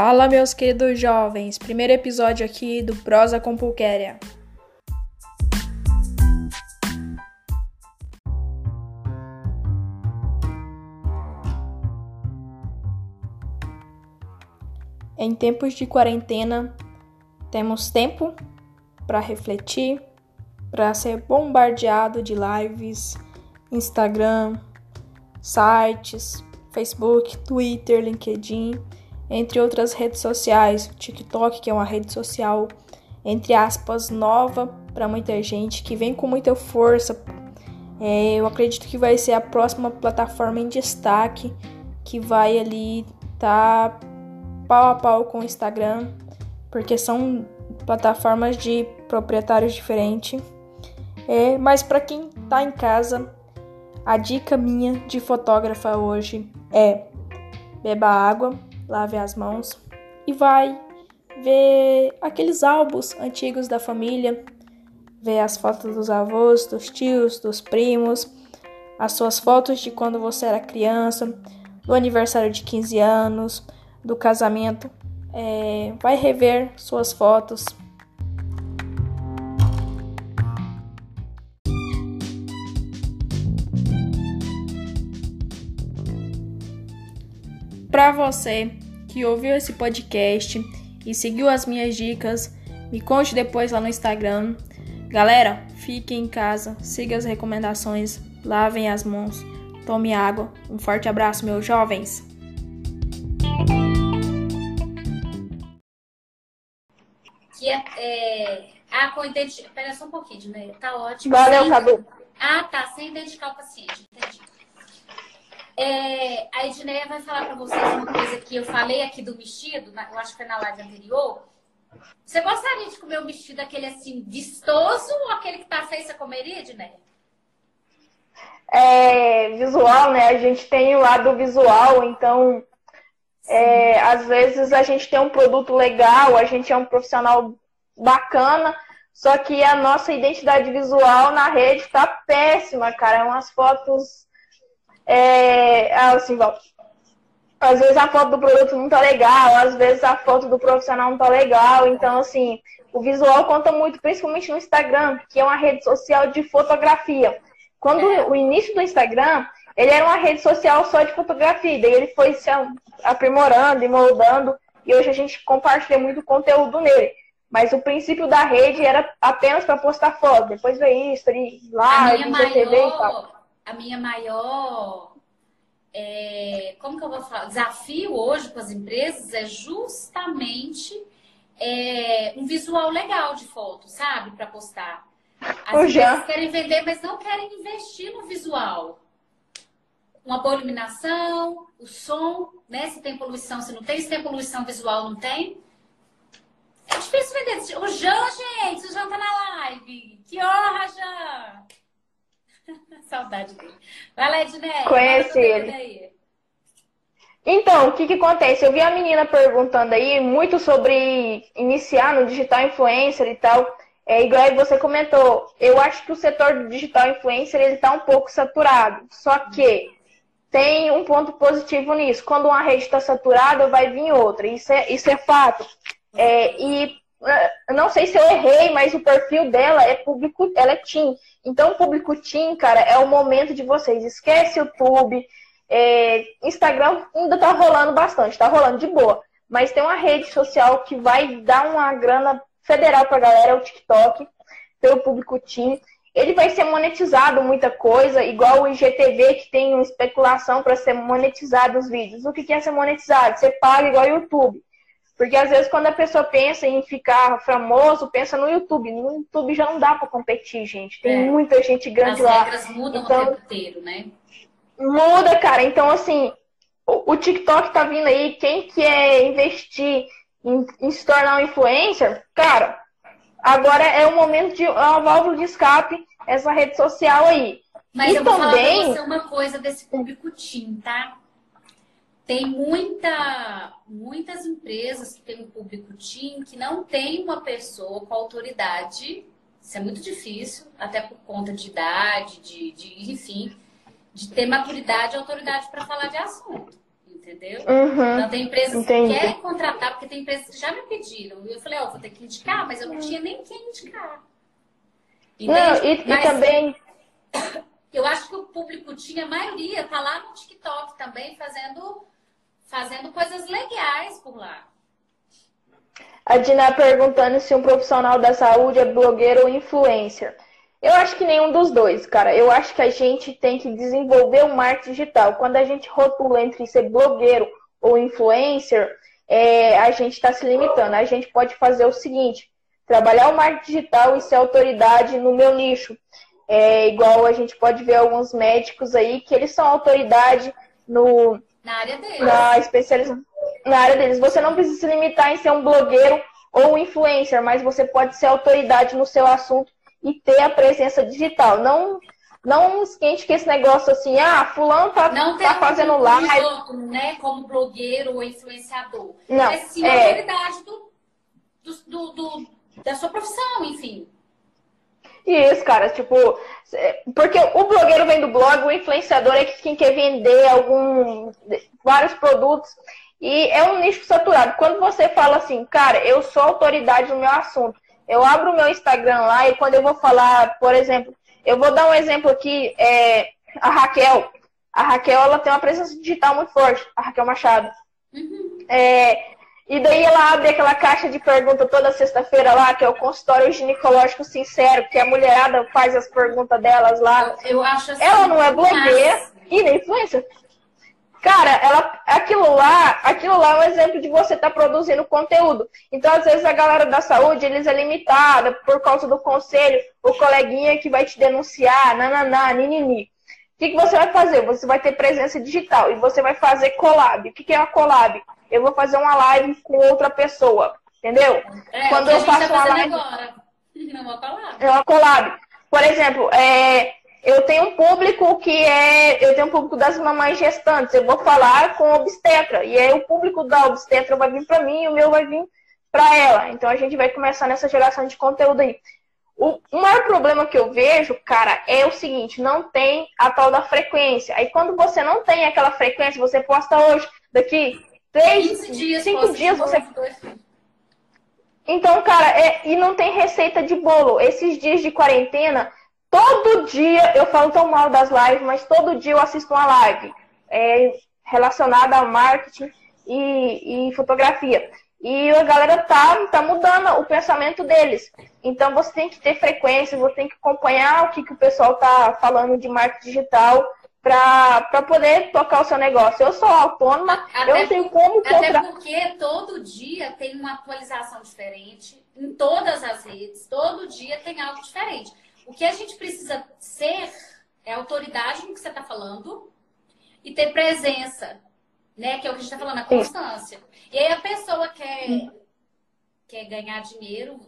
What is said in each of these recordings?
Fala, meus queridos jovens! Primeiro episódio aqui do Prosa com Pulquéria. Em tempos de quarentena, temos tempo para refletir, para ser bombardeado de lives, Instagram, sites, Facebook, Twitter, LinkedIn entre outras redes sociais, TikTok, que é uma rede social, entre aspas, nova para muita gente, que vem com muita força. É, eu acredito que vai ser a próxima plataforma em destaque, que vai ali tá pau a pau com o Instagram, porque são plataformas de proprietários diferentes. É, mas para quem está em casa, a dica minha de fotógrafa hoje é beba água, lave as mãos e vai ver aqueles álbuns antigos da família, ver as fotos dos avós, dos tios, dos primos, as suas fotos de quando você era criança, do aniversário de 15 anos, do casamento. É, vai rever suas fotos. Para você que ouviu esse podcast e seguiu as minhas dicas, me conte depois lá no Instagram. Galera, fiquem em casa, siga as recomendações, lavem as mãos, tome água. Um forte abraço, meus jovens! Que é, é... Ah, com identidade. Espera só um pouquinho, né? Tá ótimo. Valeu, sem... Cadu. Ah, tá. Sem identificar o paciente. Entendi. É, a Edneia vai falar para vocês uma coisa que eu falei aqui do vestido, eu acho que foi na live anterior. Você gostaria de comer um vestido aquele assim vistoso ou aquele que tá feito a comeria, Edneia? É, visual, né? A gente tem o lado visual, então é, às vezes a gente tem um produto legal, a gente é um profissional bacana, só que a nossa identidade visual na rede tá péssima, cara. É umas fotos é, assim, às vezes a foto do produto não tá legal, às vezes a foto do profissional não tá legal. Então, assim, o visual conta muito, principalmente no Instagram, que é uma rede social de fotografia. Quando o início do Instagram, ele era uma rede social só de fotografia, daí ele foi se aprimorando e moldando, e hoje a gente compartilha muito conteúdo nele. Mas o princípio da rede era apenas para postar foto, depois veio isso, live, TV e tal a minha maior. É, como que eu vou falar? Desafio hoje com as empresas é justamente é, um visual legal de foto, sabe? Para postar. As empresas querem vender, mas não querem investir no visual. Uma boa iluminação, o som, né? Se tem poluição, se não tem, se tem poluição visual, não tem. É difícil vender. O Jean, gente, o Jean tá na live. Que honra, Jean! Saudade dele. Vai lá, Edneia. Conhece ele. Então, o que, que acontece? Eu vi a menina perguntando aí muito sobre iniciar no digital influencer e tal. É igual você comentou. Eu acho que o setor do digital influencer ele está um pouco saturado. Só que tem um ponto positivo nisso. Quando uma rede está saturada, vai vir outra. Isso é, isso é fato. É, e não sei se eu errei, mas o perfil dela é público, ela é teen. Então, público teen, cara, é o momento de vocês. Esquece YouTube. É, Instagram ainda tá rolando bastante, tá rolando de boa. Mas tem uma rede social que vai dar uma grana federal pra galera, é o TikTok, pelo público teen. Ele vai ser monetizado muita coisa, igual o IGTV, que tem uma especulação para ser monetizado os vídeos. O que é ser monetizado? Você paga igual o YouTube. Porque às vezes quando a pessoa pensa em ficar famoso, pensa no YouTube. No YouTube já não dá para competir, gente. Tem é. muita gente grande As lá. As regras mudam então, o tempo inteiro, né? Muda, cara. Então, assim, o, o, TikTok tá vindo aí. Quem quer investir em, em, se tornar um influencer, cara, agora é o momento de é uma válvula de escape essa rede social aí. Mas e eu também... vou falar pra você uma coisa desse público teen, tá? Tem muita, muitas empresas que têm um público team que não tem uma pessoa com autoridade. Isso é muito difícil, até por conta de idade, de, de enfim, de ter maturidade e autoridade para falar de assunto. entendeu? Uhum, então tem empresas entendi. que querem contratar, porque tem empresas que já me pediram. E eu falei, ó, oh, vou ter que indicar, mas eu não tinha nem quem indicar. Entende? Não, e, mas, e também. Eu acho que o público tinha, a maioria, tá lá no TikTok também, fazendo, fazendo coisas legais por lá. A Dina perguntando se um profissional da saúde é blogueiro ou influencer. Eu acho que nenhum dos dois, cara. Eu acho que a gente tem que desenvolver o marketing digital. Quando a gente rotula entre ser blogueiro ou influencer, é, a gente está se limitando. A gente pode fazer o seguinte: trabalhar o marketing digital e ser autoridade no meu nicho. É igual a gente pode ver alguns médicos aí que eles são autoridade no na área deles. Na especialização na área deles. Você não precisa se limitar em ser um blogueiro ou influencer, mas você pode ser autoridade no seu assunto e ter a presença digital. Não não esquente que esse negócio assim, ah, fulano tá, não tá fazendo um live. Outro, né, como blogueiro ou influenciador. Não, é sim a é... autoridade do, do, do, da sua profissão, enfim. Isso, cara, tipo, porque o blogueiro vem do blog, o influenciador é quem quer vender algum vários produtos e é um nicho saturado. Quando você fala assim, cara, eu sou autoridade no meu assunto, eu abro o meu Instagram lá e quando eu vou falar, por exemplo, eu vou dar um exemplo aqui, é, a Raquel. A Raquel, ela tem uma presença digital muito forte, a Raquel Machado. Uhum. É, e daí ela abre aquela caixa de pergunta toda sexta-feira lá, que é o consultório ginecológico sincero, que a mulherada faz as perguntas delas lá. Eu, eu acho assim, Ela não é blogueira mas... e nem influencer. Cara, ela, aquilo lá, aquilo lá é um exemplo de você estar tá produzindo conteúdo. Então, às vezes, a galera da saúde, eles é limitada por causa do conselho, o coleguinha que vai te denunciar, nananá, ninini. O que, que você vai fazer? Você vai ter presença digital e você vai fazer collab. O que, que é uma collab? Eu vou fazer uma live com outra pessoa, entendeu? É, Quando eu faço tá uma live. Agora. É uma collab. É uma collab. Por exemplo, é, eu tenho um público que é. Eu tenho um público das mamães gestantes. Eu vou falar com obstetra. E aí o público da obstetra vai vir para mim e o meu vai vir para ela. Então a gente vai começar nessa geração de conteúdo aí. O, maior problema que eu vejo, cara, é o seguinte: não tem a tal da frequência. Aí quando você não tem aquela frequência, você posta hoje, daqui três, dias, cinco dias você. Então, cara, é, e não tem receita de bolo. Esses dias de quarentena, Todo dia eu falo tão mal das lives, mas todo dia eu assisto uma live é, relacionada a marketing e, e, fotografia. E a galera tá, tá mudando o pensamento deles. Então você tem que ter frequência, você tem que acompanhar o que, que o pessoal tá falando de marketing digital para poder tocar o seu negócio. Eu sou autônoma, até eu não tenho como comprar. Até porque todo dia tem uma atualização diferente em todas as redes, todo dia tem algo diferente. O que a gente precisa ser é autoridade no que você está falando e ter presença, né? Que é o que a gente está falando, a constância. E aí a pessoa quer, quer ganhar dinheiro,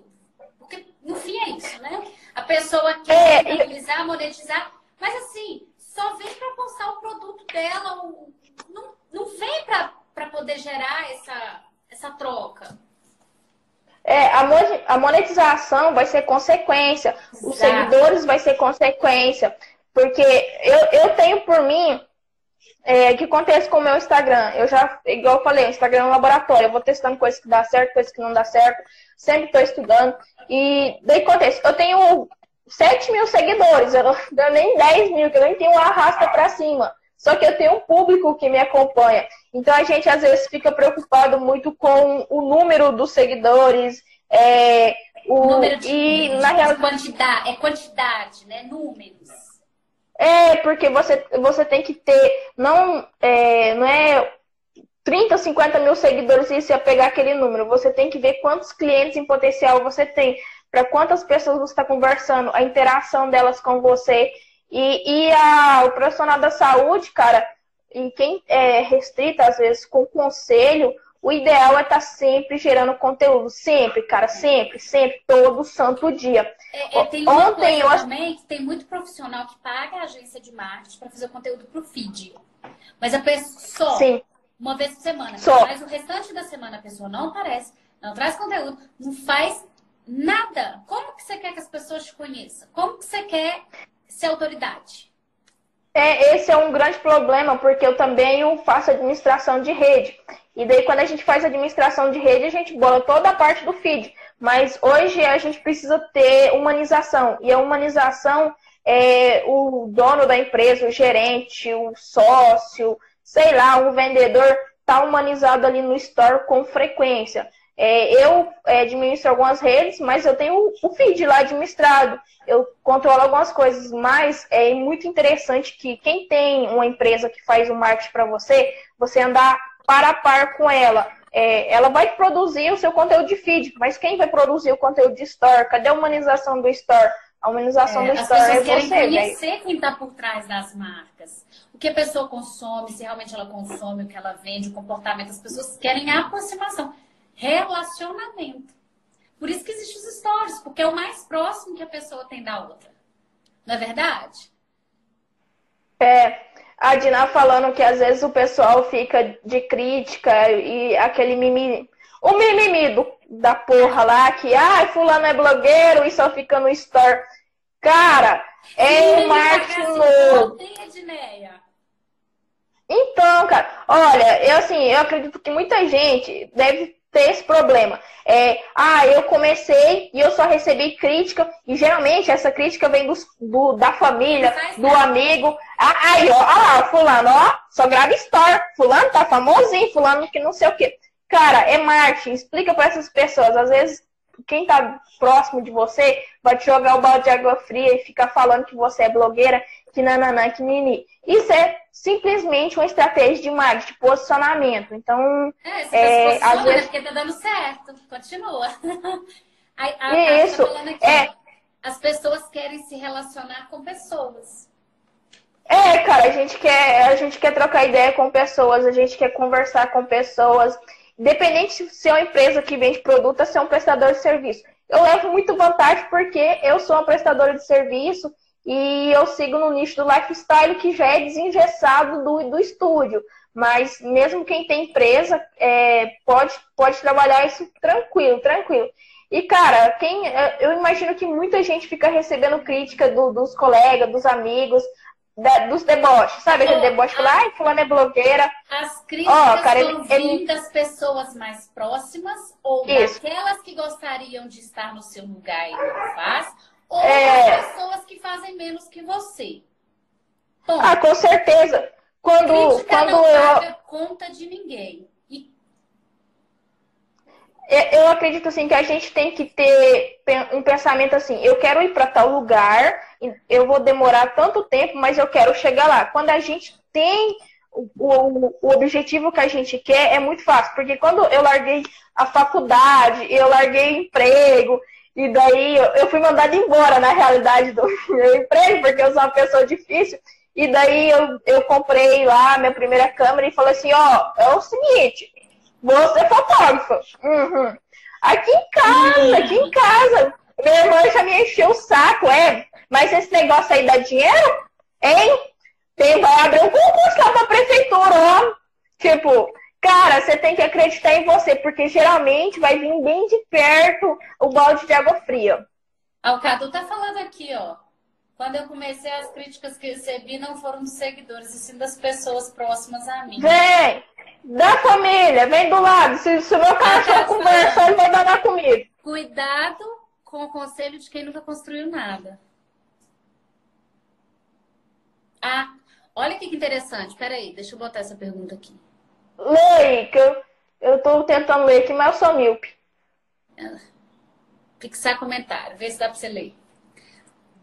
porque no fim é isso, né? A pessoa quer é, utilizar, monetizar, mas assim, só vem para postar o produto dela, não, não vem para poder gerar essa, essa troca. É, a monetização vai ser consequência, os seguidores vai ser consequência, porque eu, eu tenho por mim é, que acontece com o meu Instagram. Eu já, igual eu falei, o Instagram é um laboratório. Eu vou testando coisas que dá certo, coisas que não dá certo. Sempre estou estudando. E daí acontece, eu tenho 7 mil seguidores, eu não nem 10 mil, que eu nem tenho uma arrasta para cima. Só que eu tenho um público que me acompanha. Então a gente às vezes fica preocupado muito com o número dos seguidores. É, o, número de, e de, na real... quantidade, é quantidade, né? Números. É, porque você, você tem que ter, não é, não é 30, 50 mil seguidores e você pegar aquele número. Você tem que ver quantos clientes em potencial você tem, para quantas pessoas você está conversando, a interação delas com você. E, e a, o profissional da saúde, cara, e quem é restrita, às vezes, com conselho, o ideal é estar tá sempre gerando conteúdo. Sempre, cara, sempre, sempre, todo santo dia. É, é, tem Ontem eu... também que tem muito profissional que paga a agência de marketing para fazer o conteúdo pro feed. Mas a pessoa, Sim. uma vez por semana. Só. Mas o restante da semana a pessoa não aparece, não traz conteúdo, não faz nada. Como que você quer que as pessoas te conheçam? Como que você quer ser autoridade. é, esse é um grande problema, porque eu também faço administração de rede. E daí, quando a gente faz administração de rede, a gente bola toda a parte do feed. Mas hoje a gente precisa ter humanização. E a humanização é o dono da empresa, o gerente, o sócio, sei lá, um vendedor, tá humanizado ali no store com frequência. É, eu é, administro algumas redes, mas eu tenho o feed lá administrado. Eu controlo algumas coisas, mas é muito interessante que quem tem uma empresa que faz o marketing para você, você andar para a par com ela. É, ela vai produzir o seu conteúdo de feed, mas quem vai produzir o conteúdo de store? Cadê a humanização do store? A humanização é, do store é você. conhecer quem está por trás das marcas. O que a pessoa consome, se realmente ela consome o que ela vende, o comportamento. As pessoas querem aproximação relacionamento. Por isso que existem os stories, porque é o mais próximo que a pessoa tem da outra. Não é verdade? É, a Dina falando que às vezes o pessoal fica de crítica e aquele mimimi. O mimimi do, da porra lá, que ai, fulano é blogueiro e só fica no store. Cara, é um marketing novo. Então, cara, olha, eu assim, eu acredito que muita gente deve ter esse problema. É, ah, eu comecei e eu só recebi crítica, e geralmente essa crítica vem dos, do, da família, do amigo. Ah, aí, ó, ah, fulano, ó, só grava story. Fulano tá famosinho, fulano que não sei o quê. Cara, é marketing, explica para essas pessoas. Às vezes, quem tá próximo de você vai te jogar o balde de água fria e ficar falando que você é blogueira, que nini. Isso é simplesmente uma estratégia de marketing, de posicionamento. Então, é, se é, às vezes... porque tá dando certo. Continua. a, a, Isso. Tá é... As pessoas querem se relacionar com pessoas. É, cara, a gente quer, a gente quer trocar ideia com pessoas, a gente quer conversar com pessoas. Independente se é uma empresa que vende produto ou se é um prestador de serviço. Eu levo muito vantagem porque eu sou uma prestadora de serviço e eu sigo no nicho do lifestyle que já é desengessado do, do estúdio. Mas mesmo quem tem empresa é, pode, pode trabalhar isso tranquilo, tranquilo. E, cara, quem eu imagino que muita gente fica recebendo crítica do, dos colegas, dos amigos, da, dos deboches, sabe? Aquele deboche lá, ai, fulano é blogueira. As críticas oh, cara, ele, ele... das pessoas mais próximas ou Isso. daquelas que gostariam de estar no seu lugar e não faz, ou é... pessoas que fazem menos que você. Bom, ah, com certeza. Quando, quando não eu conta de ninguém. E... Eu acredito assim que a gente tem que ter um pensamento assim, eu quero ir para tal lugar, eu vou demorar tanto tempo, mas eu quero chegar lá. Quando a gente tem o, o, o, objetivo que a gente quer é muito fácil, porque quando eu larguei a faculdade, eu larguei emprego, e daí eu fui mandada embora, na realidade, do meu emprego, porque eu sou uma pessoa difícil. E daí eu, eu comprei lá minha primeira câmera e falei assim, ó, é o seguinte, você é fotógrafa. Uhum. Aqui em casa, aqui em casa. Minha irmã já me encheu o saco, é. Mas esse negócio aí dá dinheiro? Hein? Tem, vai abrir um concurso lá pra prefeitura, ó. Tipo, Cara, você tem que acreditar em você, porque geralmente vai vir bem de perto o balde de água fria. Ah, o Cadu tá falando aqui, ó. Quando eu comecei, as críticas que recebi não foram dos seguidores, e sim das pessoas próximas a mim. Vem! Da família, vem do lado. Se, se o meu cachorro conversar, ele vai danar comigo. Cuidado com o conselho de quem nunca construiu nada. Ah, olha que interessante. Peraí, deixa eu botar essa pergunta aqui. Lê aí, que eu, eu tô tentando ler aqui, mas eu sou míope. Fixar comentário, vê se dá pra você ler.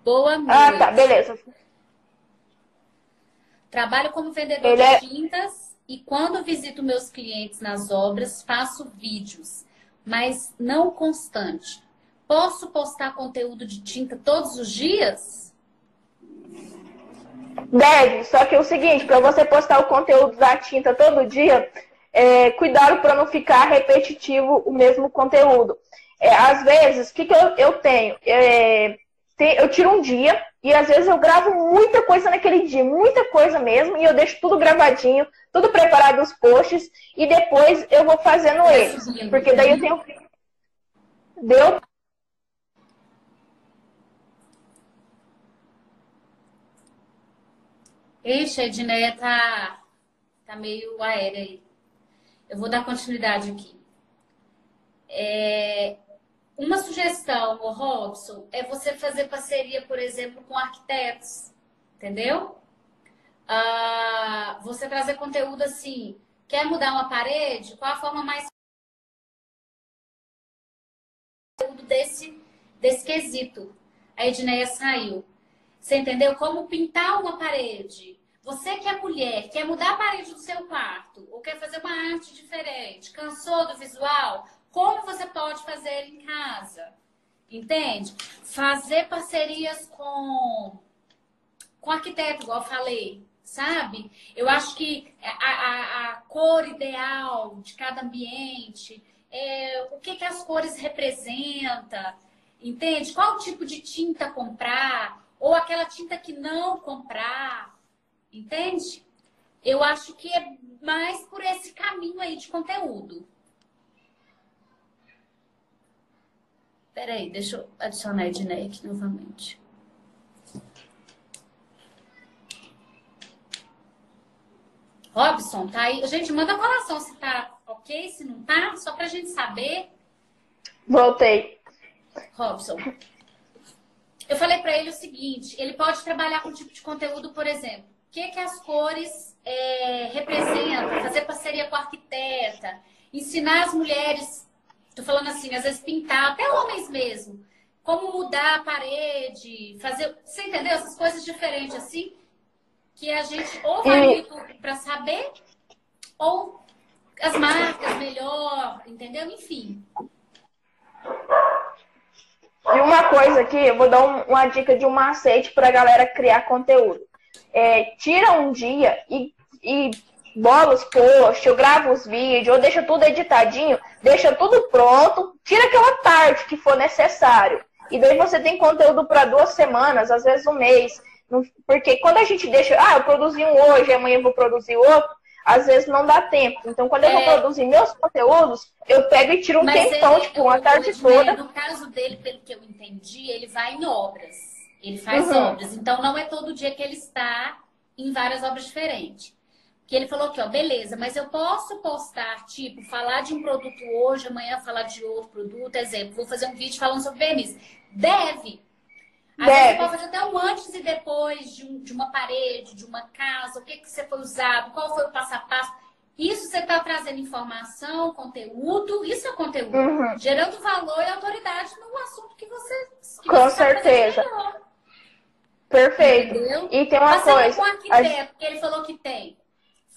Boa noite. Ah, tá, beleza. Trabalho como vendedor Ele de é... tintas e quando visito meus clientes nas obras, faço vídeos, mas não constante. Posso postar conteúdo de tinta todos os dias? Deve, só que é o seguinte, para você postar o conteúdo da tinta todo dia, é, cuidado para não ficar repetitivo o mesmo conteúdo. É, às vezes, o que, que eu, eu tenho? É, tem, eu tiro um dia e às vezes eu gravo muita coisa naquele dia, muita coisa mesmo, e eu deixo tudo gravadinho, tudo preparado os posts, e depois eu vou fazendo eles. Porque daí eu tenho. Deu Eixa, a Edneia tá, tá meio aérea aí. Eu vou dar continuidade aqui. É, uma sugestão, Robson, é você fazer parceria, por exemplo, com arquitetos, entendeu? Ah, você trazer conteúdo assim, quer mudar uma parede? Qual a forma mais desse, desse quesito? A Edneia saiu. Você entendeu? Como pintar uma parede. Você que é mulher, quer mudar a parede do seu quarto, ou quer fazer uma arte diferente, cansou do visual, como você pode fazer em casa. Entende? Fazer parcerias com, com arquiteto, igual eu falei, sabe? Eu acho que a, a, a cor ideal de cada ambiente, é, o que, que as cores representam, entende? Qual tipo de tinta comprar, ou aquela tinta que não comprar, entende? Eu acho que é mais por esse caminho aí de conteúdo. Peraí, deixa eu adicionar a Ednei aqui novamente. Robson, tá aí? Gente, manda a colação se tá ok, se não tá, só pra gente saber. Voltei. Robson. Eu falei para ele o seguinte: ele pode trabalhar com um tipo de conteúdo, por exemplo, que, que as cores é, representam, fazer parceria com a arquiteta, ensinar as mulheres Tô falando assim, às vezes pintar, até homens mesmo. Como mudar a parede, fazer. Você entendeu? Essas coisas diferentes assim, que a gente ou vai e... para saber, ou as marcas melhor, entendeu? Enfim. E uma coisa aqui, eu vou dar um, uma dica de um macete para a galera criar conteúdo. É, tira um dia e, e bola os posts, eu gravo os vídeos, eu deixo tudo editadinho, deixa tudo pronto, tira aquela parte que for necessário. E daí você tem conteúdo para duas semanas, às vezes um mês. Porque quando a gente deixa, ah, eu produzi um hoje, amanhã eu vou produzir outro, às vezes não dá tempo. Então, quando eu vou é. produzir meus conteúdos, eu pego e tiro um Mas tempão, ele, tipo, uma tarde toda. No caso dele, pelo que eu entendi, ele vai em obras. Ele faz uhum. obras. Então, não é todo dia que ele está em várias obras diferentes que ele falou aqui, ó, beleza, mas eu posso postar, tipo, falar de um produto hoje, amanhã falar de outro produto, exemplo, vou fazer um vídeo falando sobre verniz. Deve. Às Deve. vezes você pode fazer até um antes e depois de, um, de uma parede, de uma casa, o que, que você foi usado, qual foi o passo a passo. Isso você está trazendo informação, conteúdo, isso é conteúdo. Uhum. Gerando valor e autoridade no assunto que você. Que Com você certeza. Perfeito. Entendeu? E tem uma coisa. com o arquiteto, a... que ele falou que tem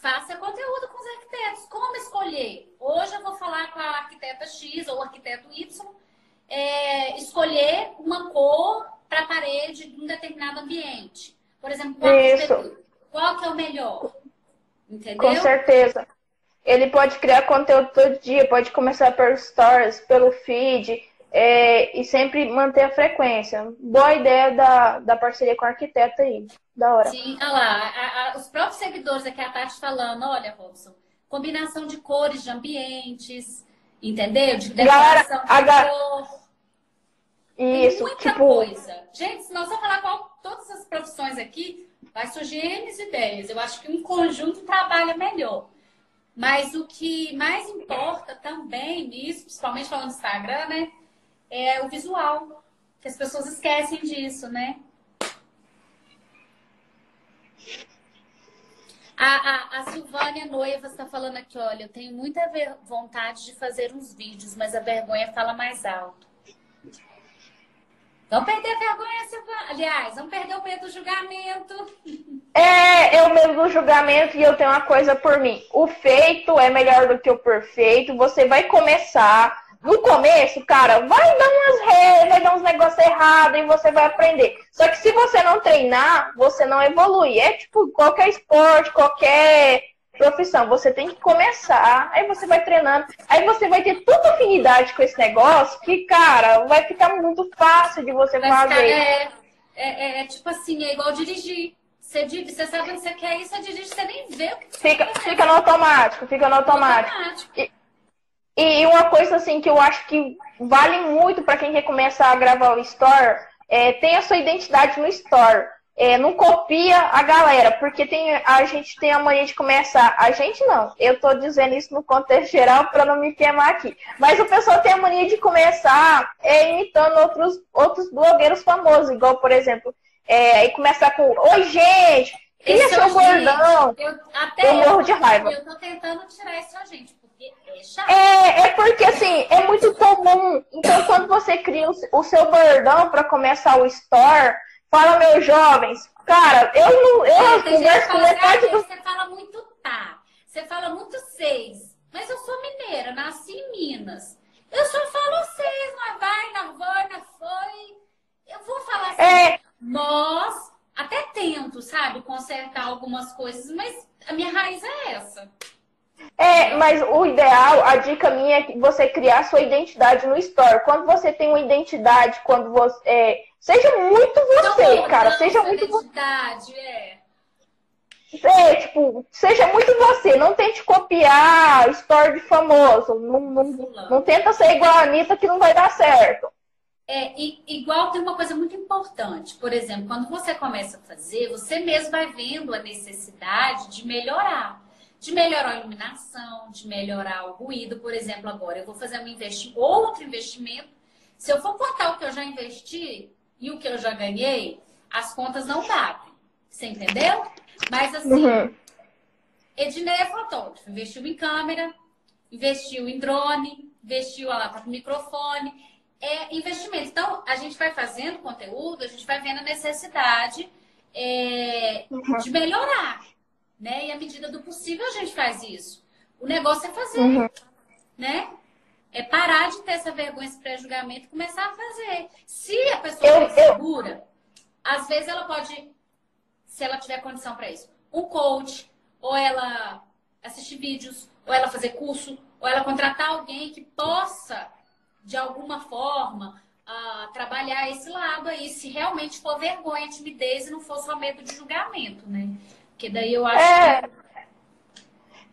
faça conteúdo com os arquitetos. Como escolher? Hoje eu vou falar com a arquiteta X ou o arquiteto Y, é, escolher uma cor para a parede de um determinado ambiente. Por exemplo, qual, Isso. qual que é o melhor? Entendeu? Com certeza. Ele pode criar conteúdo todo dia, pode começar por stories, pelo feed, é, e sempre manter a frequência. Boa ideia da, da parceria com o arquiteto aí. Da hora. Sim, olha lá. A, a, os próprios seguidores aqui, a Tati falando, olha, Robson, combinação de cores, de ambientes, entendeu? De decoração Galera, de cor. Isso, muita tipo... coisa. Gente, se nós vamos falar qual todas as profissões aqui, vai surgir N ideias. Eu acho que um conjunto trabalha melhor. Mas o que mais importa também nisso, principalmente falando do Instagram, né? É o visual. Que as pessoas esquecem disso, né? A, a, a Silvânia Noiva está falando aqui, olha, eu tenho muita vontade de fazer uns vídeos, mas a vergonha fala mais alto. Vamos perder a vergonha, Silvânia. Aliás, vamos perder o medo do julgamento. É, eu medo do julgamento e eu tenho uma coisa por mim. O feito é melhor do que o perfeito. Você vai começar no começo, cara, vai dar umas regras, vai dar uns negócios errados e você vai aprender. Só que se você não treinar, você não evolui. É tipo qualquer esporte, qualquer profissão. Você tem que começar, aí você vai treinando, aí você vai ter tanta afinidade com esse negócio que, cara, vai ficar muito fácil de você vai fazer. Ficar, é, é, é, é, tipo assim, é igual dirigir. Você, você sabe onde você quer ir, você dirige, você nem vê o que fica, fica no automático, fica no automático. Automático. E, e uma coisa assim que eu acho que vale muito para quem quer começar a gravar o store, é, tem a sua identidade no store. é, não copia a galera, porque tem, a gente tem a mania de começar. A gente não, eu estou dizendo isso no contexto geral para não me queimar aqui. Mas o pessoal tem a mania de começar é, imitando outros, outros blogueiros famosos, igual, por exemplo, é, e começar com: Oi, gente, queria ser um gordão. Eu, até eu morro de raiva. Eu tô tentando tirar isso gente, é. É, é porque assim, é muito comum. Então, quando você cria o, seu bordão para começar o store Fala, meus jovens. Cara, eu não. Eu converso com metade do. Você fala muito tá. Você fala muito seis. Mas eu sou mineira, nasci em Minas. Eu só falo seis, não vai, não vai, não foi. Eu vou falar assim. É... Nós até tento, sabe, consertar algumas coisas, mas a minha raiz é essa. É, mas o ideal, a dica minha é você criar sua identidade no store. Quando você tem uma identidade, quando você. É, seja muito você, cara. Seja muito identidade, é. É, tipo, seja muito você. Não tente copiar store de famoso. Não, não, não tenta ser igual a Anitta que não vai dar certo. É, e, igual tem uma coisa muito importante. Por exemplo, quando você começa a fazer, você mesmo vai vendo a necessidade de melhorar de melhorar a iluminação, de melhorar o ruído. Por exemplo, agora eu vou fazer um investi outro investimento. Se eu for contar o que eu já investi e o que eu já ganhei, as contas não batem. Você entendeu? Mas assim, uhum. Ednei é fotógrafo, investiu em câmera, investiu em drone, investiu lá para microfone. É investimento. Então, a gente vai fazendo conteúdo, a gente vai vendo a necessidade é, uhum. de melhorar né? E à medida do possível a gente faz isso. O negócio é fazer, uhum. né? É parar de ter essa vergonha, esse pré-julgamento e começar a fazer. Se a pessoa é segura, às vezes ela pode, se ela tiver condição para isso, um coach, ou ela assistir vídeos, ou ela fazer curso, ou ela contratar alguém que possa, de alguma forma, uh, trabalhar esse lado aí, se realmente for vergonha, timidez e não for só medo de julgamento, né? Porque daí eu acho é... que.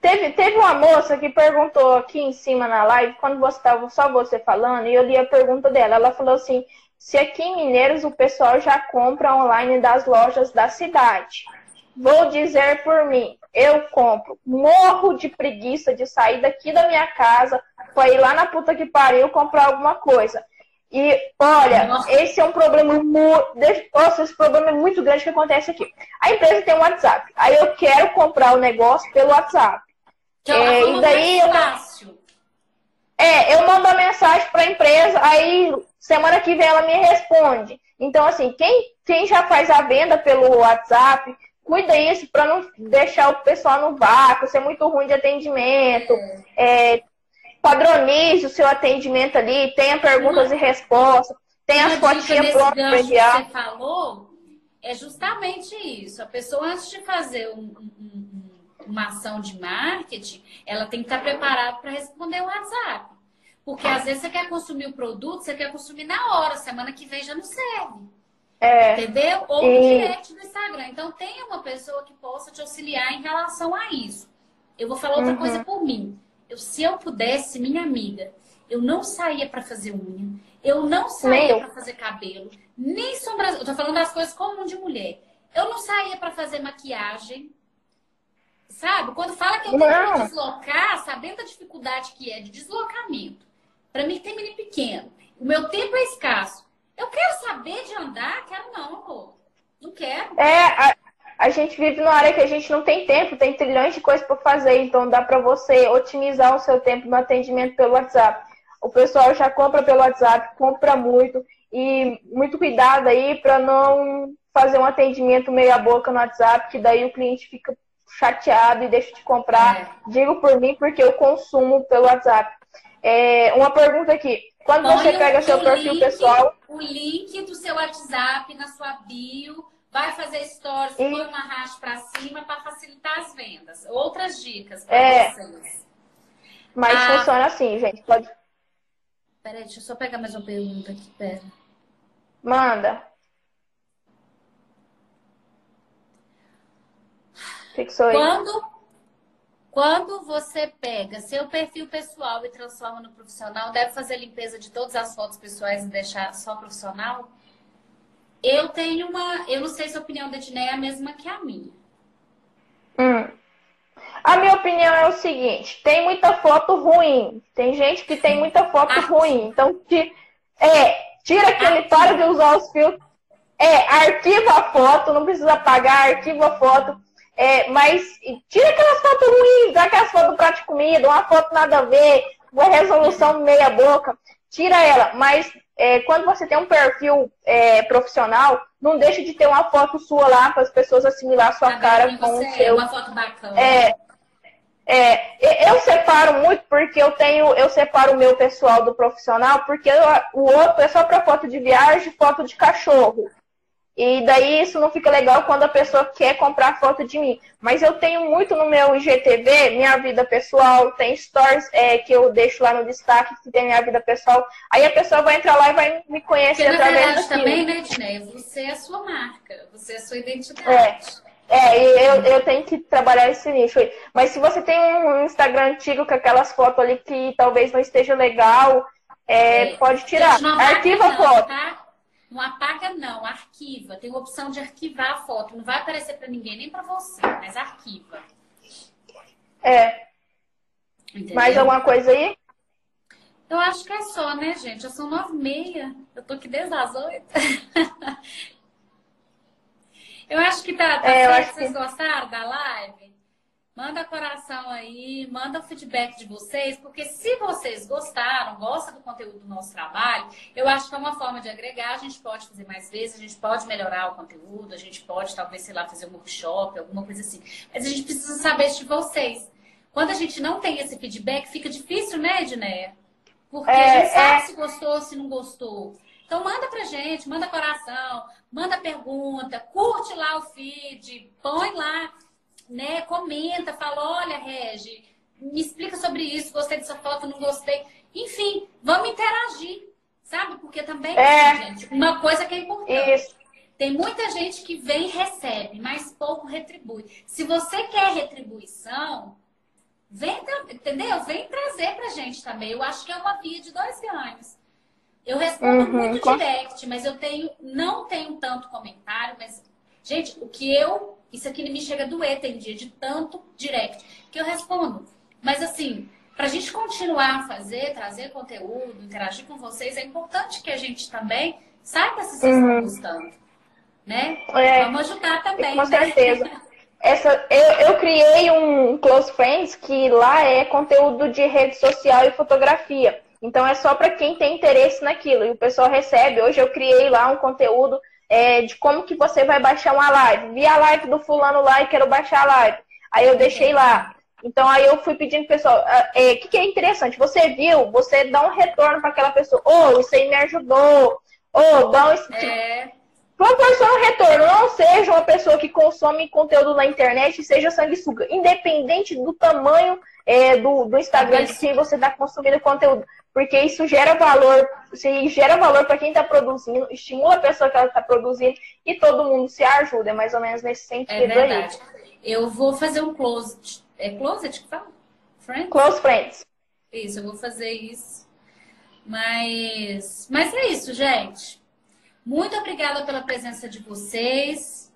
Teve, teve uma moça que perguntou aqui em cima na live, quando você estava só você falando, e eu li a pergunta dela. Ela falou assim: se aqui em Mineiros o pessoal já compra online das lojas da cidade. Vou dizer por mim, eu compro. Morro de preguiça de sair daqui da minha casa para ir lá na puta que pariu comprar alguma coisa. E olha, Nossa. esse é um problema muito. Nossa, esse problema é muito grande que acontece aqui. A empresa tem um WhatsApp. Aí eu quero comprar o negócio pelo WhatsApp. Que é, e daí eu. Fácil. É, eu mando a mensagem para a empresa, aí semana que vem ela me responde. Então, assim, quem, quem já faz a venda pelo WhatsApp, cuida isso para não deixar o pessoal no vácuo, ser muito ruim de atendimento. É. Padronize o seu atendimento ali, tenha perguntas e respostas, tenha as fotinhas prontas para enviar. que você falou é justamente isso. A pessoa, antes de fazer um, um, uma ação de marketing, ela tem que estar preparada para responder o WhatsApp. Porque às vezes você quer consumir o produto, você quer consumir na hora, semana que vem já não serve. É, Entendeu? Ou e... no direct do Instagram. Então, tenha uma pessoa que possa te auxiliar em relação a isso. Eu vou falar outra uhum. coisa por mim. Eu, se eu pudesse, minha amiga, eu não saía para fazer unha, eu não saía para fazer cabelo, nem sobrancelha. Eu tô falando das coisas comuns de mulher. Eu não saía para fazer maquiagem. Sabe? Quando fala que eu tenho que deslocar, sabendo a dificuldade que é de deslocamento. Para mim tem menino pequeno. O meu tempo é escasso. Eu quero saber de andar? Quero não, amor. Não quero. É, a, a gente vive numa área que a gente não tem tempo, tem trilhões de coisas para fazer, então dá para você otimizar o seu tempo no atendimento pelo WhatsApp. O pessoal já compra pelo WhatsApp, compra muito e muito cuidado aí para não fazer um atendimento meia boca no WhatsApp, que daí o cliente fica chateado e deixa de comprar. É. Digo por mim porque eu consumo pelo WhatsApp. É, uma pergunta aqui. Quando Põe você pega seu perfil link, pessoal. O link do seu WhatsApp na sua bio Vai fazer stories, e... põe uma racha para cima para facilitar as vendas. Outras dicas para é... vocês. Mas ah... funciona assim, gente. Pode. Peraí, deixa eu só pegar mais uma pergunta aqui. Pera. Manda. Fixou aí. Quando, quando você pega seu perfil pessoal e transforma no profissional, deve fazer limpeza de todas as fotos pessoais e deixar só profissional? Eu tenho uma. Eu não sei se a opinião da Edneia é a mesma que a minha. Hum. A minha opinião é o seguinte: tem muita foto ruim. Tem gente que tem muita foto ah. ruim. Então, é, tira aquele. Ah. Para de usar os filtros. É, arquiva a foto, não precisa apagar, arquiva a foto. É, mas tira aquelas fotos ruins, aquelas fotos prato de comida, uma foto nada a ver, uma resolução meia boca. Tira ela, mas é, quando você tem um perfil é, profissional, não deixa de ter uma foto sua lá para as pessoas assimilar a sua cara com o seu. Uma foto bacana. É, é, eu separo muito porque eu tenho, eu separo o meu pessoal do profissional, porque eu, o outro é só para foto de viagem, foto de cachorro. E daí isso não fica legal quando a pessoa quer comprar foto de mim. Mas eu tenho muito no meu IGTV, minha vida pessoal, tem stories é, que eu deixo lá no destaque, que tem minha vida pessoal. Aí a pessoa vai entrar lá e vai me conhecer Porque, através na verdade, também, né, Diné? Você é a sua marca, você é a sua identidade. É. É, eu, eu tenho que trabalhar esse nicho aí. Mas se você tem um Instagram antigo com aquelas fotos ali que talvez não esteja legal, é, é. pode tirar. Arquiva a foto. Tá? Não apaga, não, arquiva. Tem a opção de arquivar a foto. Não vai aparecer para ninguém, nem para você, mas arquiva. É. Entendeu? Mais alguma coisa aí? Eu acho que é só, né, gente? Já são nove e meia. Eu tô aqui desde as oito. eu acho que tá, tá é, certo. Vocês que... gostaram da live? Manda coração aí, manda o feedback de vocês, porque se vocês gostaram, gostam do conteúdo do nosso trabalho, eu acho que é uma forma de agregar, a gente pode fazer mais vezes, a gente pode melhorar o conteúdo, a gente pode, talvez, sei lá, fazer um workshop, alguma coisa assim. Mas a gente precisa saber de vocês. Quando a gente não tem esse feedback, fica difícil, né, Edneia? Porque é, a gente sabe é... se gostou, se não gostou. Então manda pra gente, manda coração, manda pergunta, curte lá o feed, põe lá né, comenta, fala, olha, Regi, me explica sobre isso, gostei dessa foto, não gostei. Enfim, vamos interagir, sabe? Porque também, é. gente, uma coisa que é importante. Isso. Tem muita gente que vem e recebe, mas pouco retribui. Se você quer retribuição, vem, entendeu? Vem trazer pra gente também. Eu acho que é uma via de dois ganhos. Eu respondo uhum, muito direct, mas eu tenho, não tenho tanto comentário, mas, gente, o que eu isso aqui me chega a doer, tem dia de tanto direct que eu respondo. Mas assim, para a gente continuar a fazer, trazer conteúdo, interagir com vocês, é importante que a gente também saiba se vocês uhum. estão gostando. Né? É, Vamos ajudar também. Com né? certeza. Essa, eu, eu criei um Close Friends que lá é conteúdo de rede social e fotografia. Então é só para quem tem interesse naquilo. E o pessoal recebe. Hoje eu criei lá um conteúdo é, de como que você vai baixar uma live. Vi a live do fulano lá e quero baixar a live. Aí eu deixei lá. Então aí eu fui pedindo pessoal, o ah, é, que, que é interessante? Você viu, você dá um retorno para aquela pessoa. Oh, isso aí me ajudou. Oh, dá um. É. Proporciona um retorno. Não seja uma pessoa que consome conteúdo na internet seja sanguessuga. Independente do tamanho é, do, do Instagram de quem você está consumindo conteúdo porque isso gera valor, gera valor para quem está produzindo, estimula a pessoa que ela está produzindo e todo mundo se ajuda, é mais ou menos nesse sentido é verdade. aí. Eu vou fazer um closet, é closet que fala? Friends? Close friends. Isso, eu vou fazer isso. Mas, mas é isso, gente. Muito obrigada pela presença de vocês.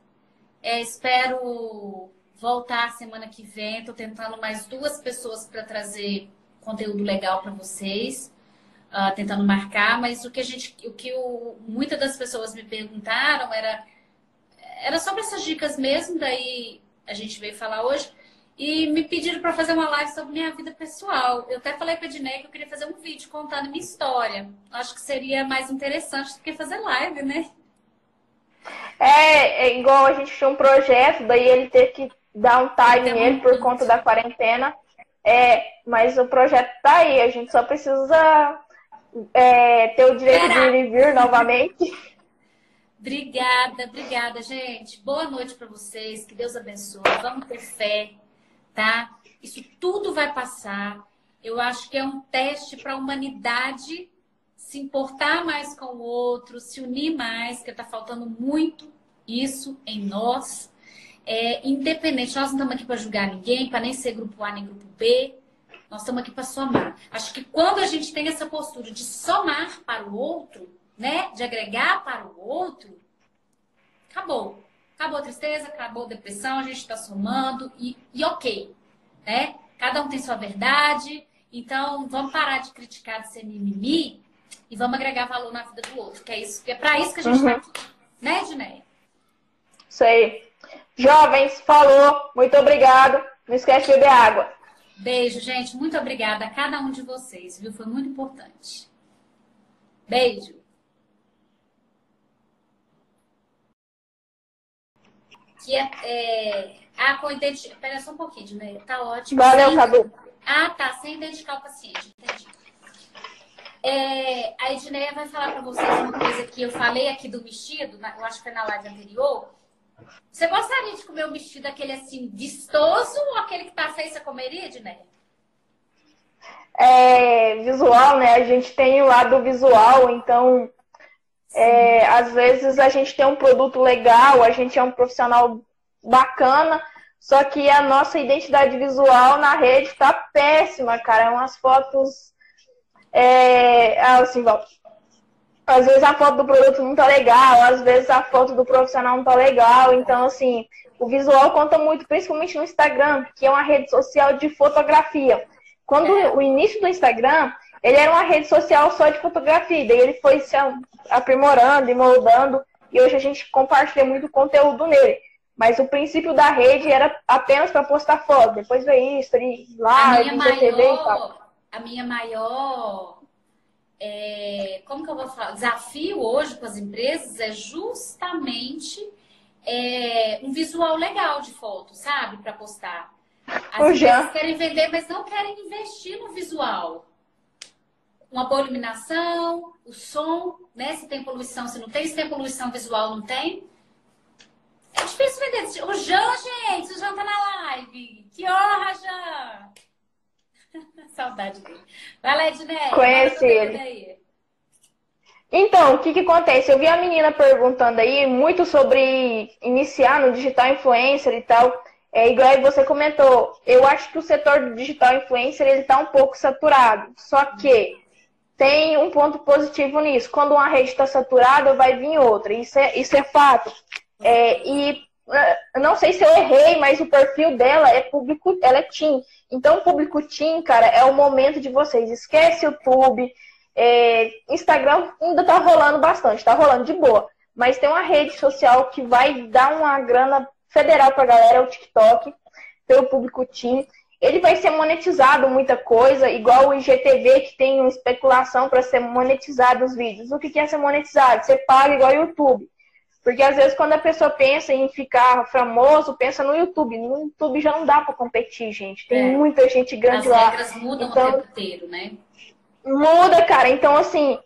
É, espero voltar semana que vem. Estou tentando mais duas pessoas para trazer conteúdo legal para vocês, uh, tentando marcar, mas o que a gente, o que o, muitas das pessoas me perguntaram era era sobre essas dicas mesmo, daí a gente veio falar hoje. E me pediram para fazer uma live sobre minha vida pessoal. Eu até falei para a Dinei que eu queria fazer um vídeo contando minha história. Acho que seria mais interessante do que fazer live, né? É, é igual a gente tinha um projeto, daí ele teve que dar um time nele por conta da quarentena. É, mas o projeto tá aí, a gente só precisa é, ter o direito de ir e vir novamente. Obrigada, obrigada, gente. Boa noite para vocês. Que Deus abençoe. Vamos ter fé, tá? Isso tudo vai passar. Eu acho que é um teste para a humanidade se importar mais com o outro, se unir mais, porque está faltando muito isso em nós é, independente. Nós não estamos aqui para julgar ninguém, para nem ser grupo A nem grupo B. Nós estamos aqui para somar. Acho que quando a gente tem essa postura de somar para o outro, né, de agregar para o outro, acabou. Acabou a tristeza, acabou a depressão, a gente está somando e, e ok, né? Cada um tem sua verdade, então vamos parar de criticar, de ser mimimi e vamos agregar valor na vida do outro, que é isso, que é para isso que a gente está uhum. aqui, né, Dineia? Isso aí. Jovens, falou, muito obrigado. Não esquece de beber água. Beijo, gente. Muito obrigada a cada um de vocês, viu? Foi muito importante. Beijo. Que é, é... Ah, com identidade. Espera só um pouquinho, né? Tá ótimo. Valeu, sem... Cadu. Ah, tá. Sem identificar o paciente. Entendi. É... A Edneia vai falar para vocês uma coisa que eu falei aqui do vestido, eu acho que foi na live anterior. Você gostaria de comer um vestido aquele assim, vistoso ou aquele que tá feio você comeria, Edneia? É, visual, né? A gente tem o lado visual, então é, às vezes a gente tem um produto legal, a gente é um profissional bacana, só que a nossa identidade visual na rede tá péssima, cara. É umas fotos. É, assim, às vezes a foto do produto não tá legal, às vezes a foto do profissional não tá legal. Então, assim, o visual conta muito, principalmente no Instagram, que é uma rede social de fotografia. Quando é. o início do Instagram, ele era uma rede social só de fotografia, daí ele foi se aprimorando e moldando, e hoje a gente compartilha muito conteúdo nele. Mas o princípio da rede era apenas para postar foto, depois veio isso, live, TV e tal. A minha maior é, como que eu vou falar? Desafio hoje com as empresas é justamente é, um visual legal de foto, sabe? Para postar. As empresas querem vender, mas não querem investir no visual uma boa iluminação, o som, né? Se tem poluição, se não tem, se tem poluição visual, não tem. É difícil vender. O Jean, gente, o Jean tá na live. Que honra, Jean! Saudade dele. Vai lá, Edneia. Conhece ele. Então, o que, que acontece? Eu vi a menina perguntando aí muito sobre iniciar no digital influencer e tal. É igual você comentou. Eu acho que o setor do digital influencer ele tá um pouco saturado. Só que tem um ponto positivo nisso. Quando uma rede está saturada, vai vir outra. Isso é, isso é fato. É, e não sei se eu errei, mas o perfil dela é público, ela é Team. Então, público Team, cara, é o momento de vocês. Esquece o YouTube. É, Instagram ainda tá rolando bastante, tá rolando de boa. Mas tem uma rede social que vai dar uma grana federal pra galera, é o TikTok, pelo público Team ele vai ser monetizado muita coisa, igual o IGTV que tem uma especulação para ser monetizado os vídeos. O que é ser monetizado? Você paga igual o YouTube. Porque às vezes quando a pessoa pensa em ficar famoso, pensa no YouTube. No YouTube já não dá para competir, gente. Tem é. muita gente grande As lá. As regras mudam então, o tempo inteiro, né? Muda, cara. Então, assim,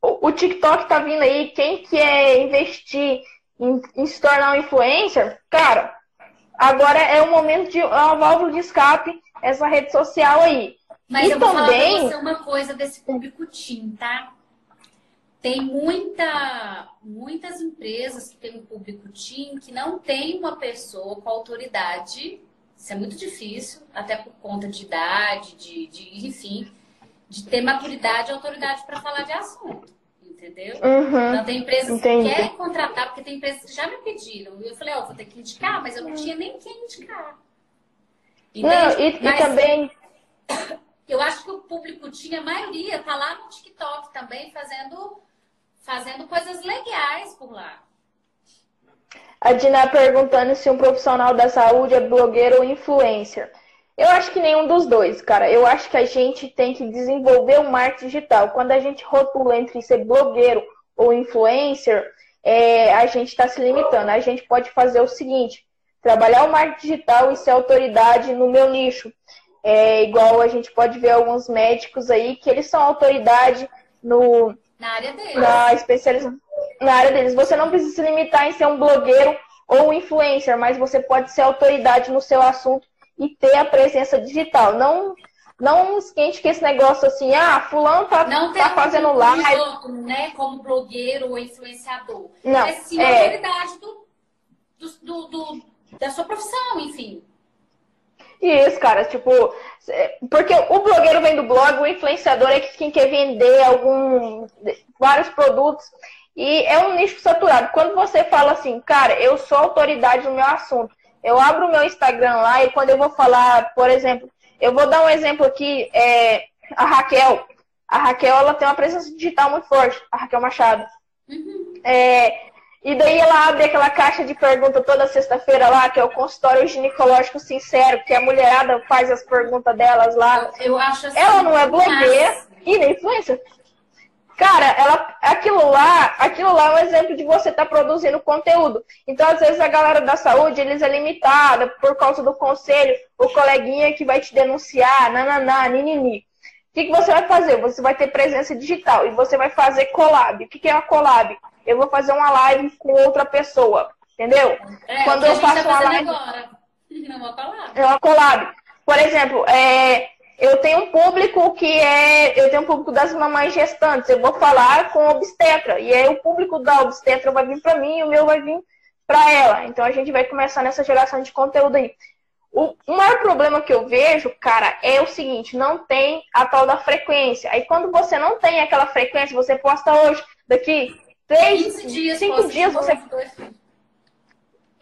o, o TikTok tá vindo aí. Quem quer investir em, em se tornar um influencer, cara, Agora é o momento de uma válvula de escape, essa rede social aí. Mas e eu vou também... falar pra você uma coisa desse público TIM, tá? Tem muita, muitas empresas que têm um público TIM que não tem uma pessoa com autoridade. Isso é muito difícil, até por conta de idade, de, de enfim, de ter maturidade e autoridade para falar de assunto entendeu? Uhum, então tem empresas entendi. que querem contratar, porque tem empresas que já me pediram. E eu falei, ó, oh, vou ter que indicar, mas eu não tinha nem quem indicar. Não, e, mas, e também. Eu acho que o público tinha, a maioria, tá lá no TikTok também, fazendo, fazendo coisas legais por lá. A Dina perguntando se um profissional da saúde é blogueiro ou influencer. Eu acho que nenhum dos dois, cara. Eu acho que a gente tem que desenvolver o marketing digital. Quando a gente rotula entre ser blogueiro ou influencer, é, a gente está se limitando. A gente pode fazer o seguinte: trabalhar o marketing digital e ser autoridade no meu nicho. É igual a gente pode ver alguns médicos aí que eles são autoridade no na área deles. Na especialização na área deles. Você não precisa se limitar em ser um blogueiro ou um influencer, mas você pode ser autoridade no seu assunto e ter a presença digital. Não não esquente que esse negócio assim, ah, fulano tá, não tá fazendo live. Outro, né, como blogueiro ou influenciador. Não, é sim a é... autoridade do, do, do, da sua profissão, enfim. Isso, cara, tipo, porque o blogueiro vem do blog, o influenciador é quem quer vender algum, vários produtos. E é um nicho saturado. Quando você fala assim, cara, eu sou autoridade no meu assunto, eu abro o meu Instagram lá e quando eu vou falar, por exemplo, eu vou dar um exemplo aqui, é, a Raquel. A Raquel, ela tem uma presença digital muito forte, a Raquel Machado. Uhum. É, e daí ela abre aquela caixa de pergunta toda sexta-feira lá, que é o consultório ginecológico sincero, que a mulherada faz as perguntas delas lá. Eu, eu acho assim, Ela não é blogueira mas... e nem influencer. Cara, ela, aquilo lá, aquilo lá é um exemplo de você estar tá produzindo conteúdo. Então, às vezes, a galera da saúde, eles é limitada por causa do conselho, o coleguinha que vai te denunciar, nananá, ninini. O que, que você vai fazer? Você vai ter presença digital e você vai fazer collab. O que, que é uma collab? Eu vou fazer uma live com outra pessoa, entendeu? É, Quando eu faço tá uma live. Agora. É uma collab. É uma collab. Por exemplo, é, eu tenho um público que é. Eu tenho um público das mamães gestantes. Eu vou falar com obstetra. E aí o público da obstetra vai vir para mim e o meu vai vir para ela. Então a gente vai começar nessa geração de conteúdo aí. O, o maior problema que eu vejo, cara, é o seguinte: não tem a tal da frequência. Aí quando você não tem aquela frequência, você posta hoje, daqui três, dias, cinco dias você.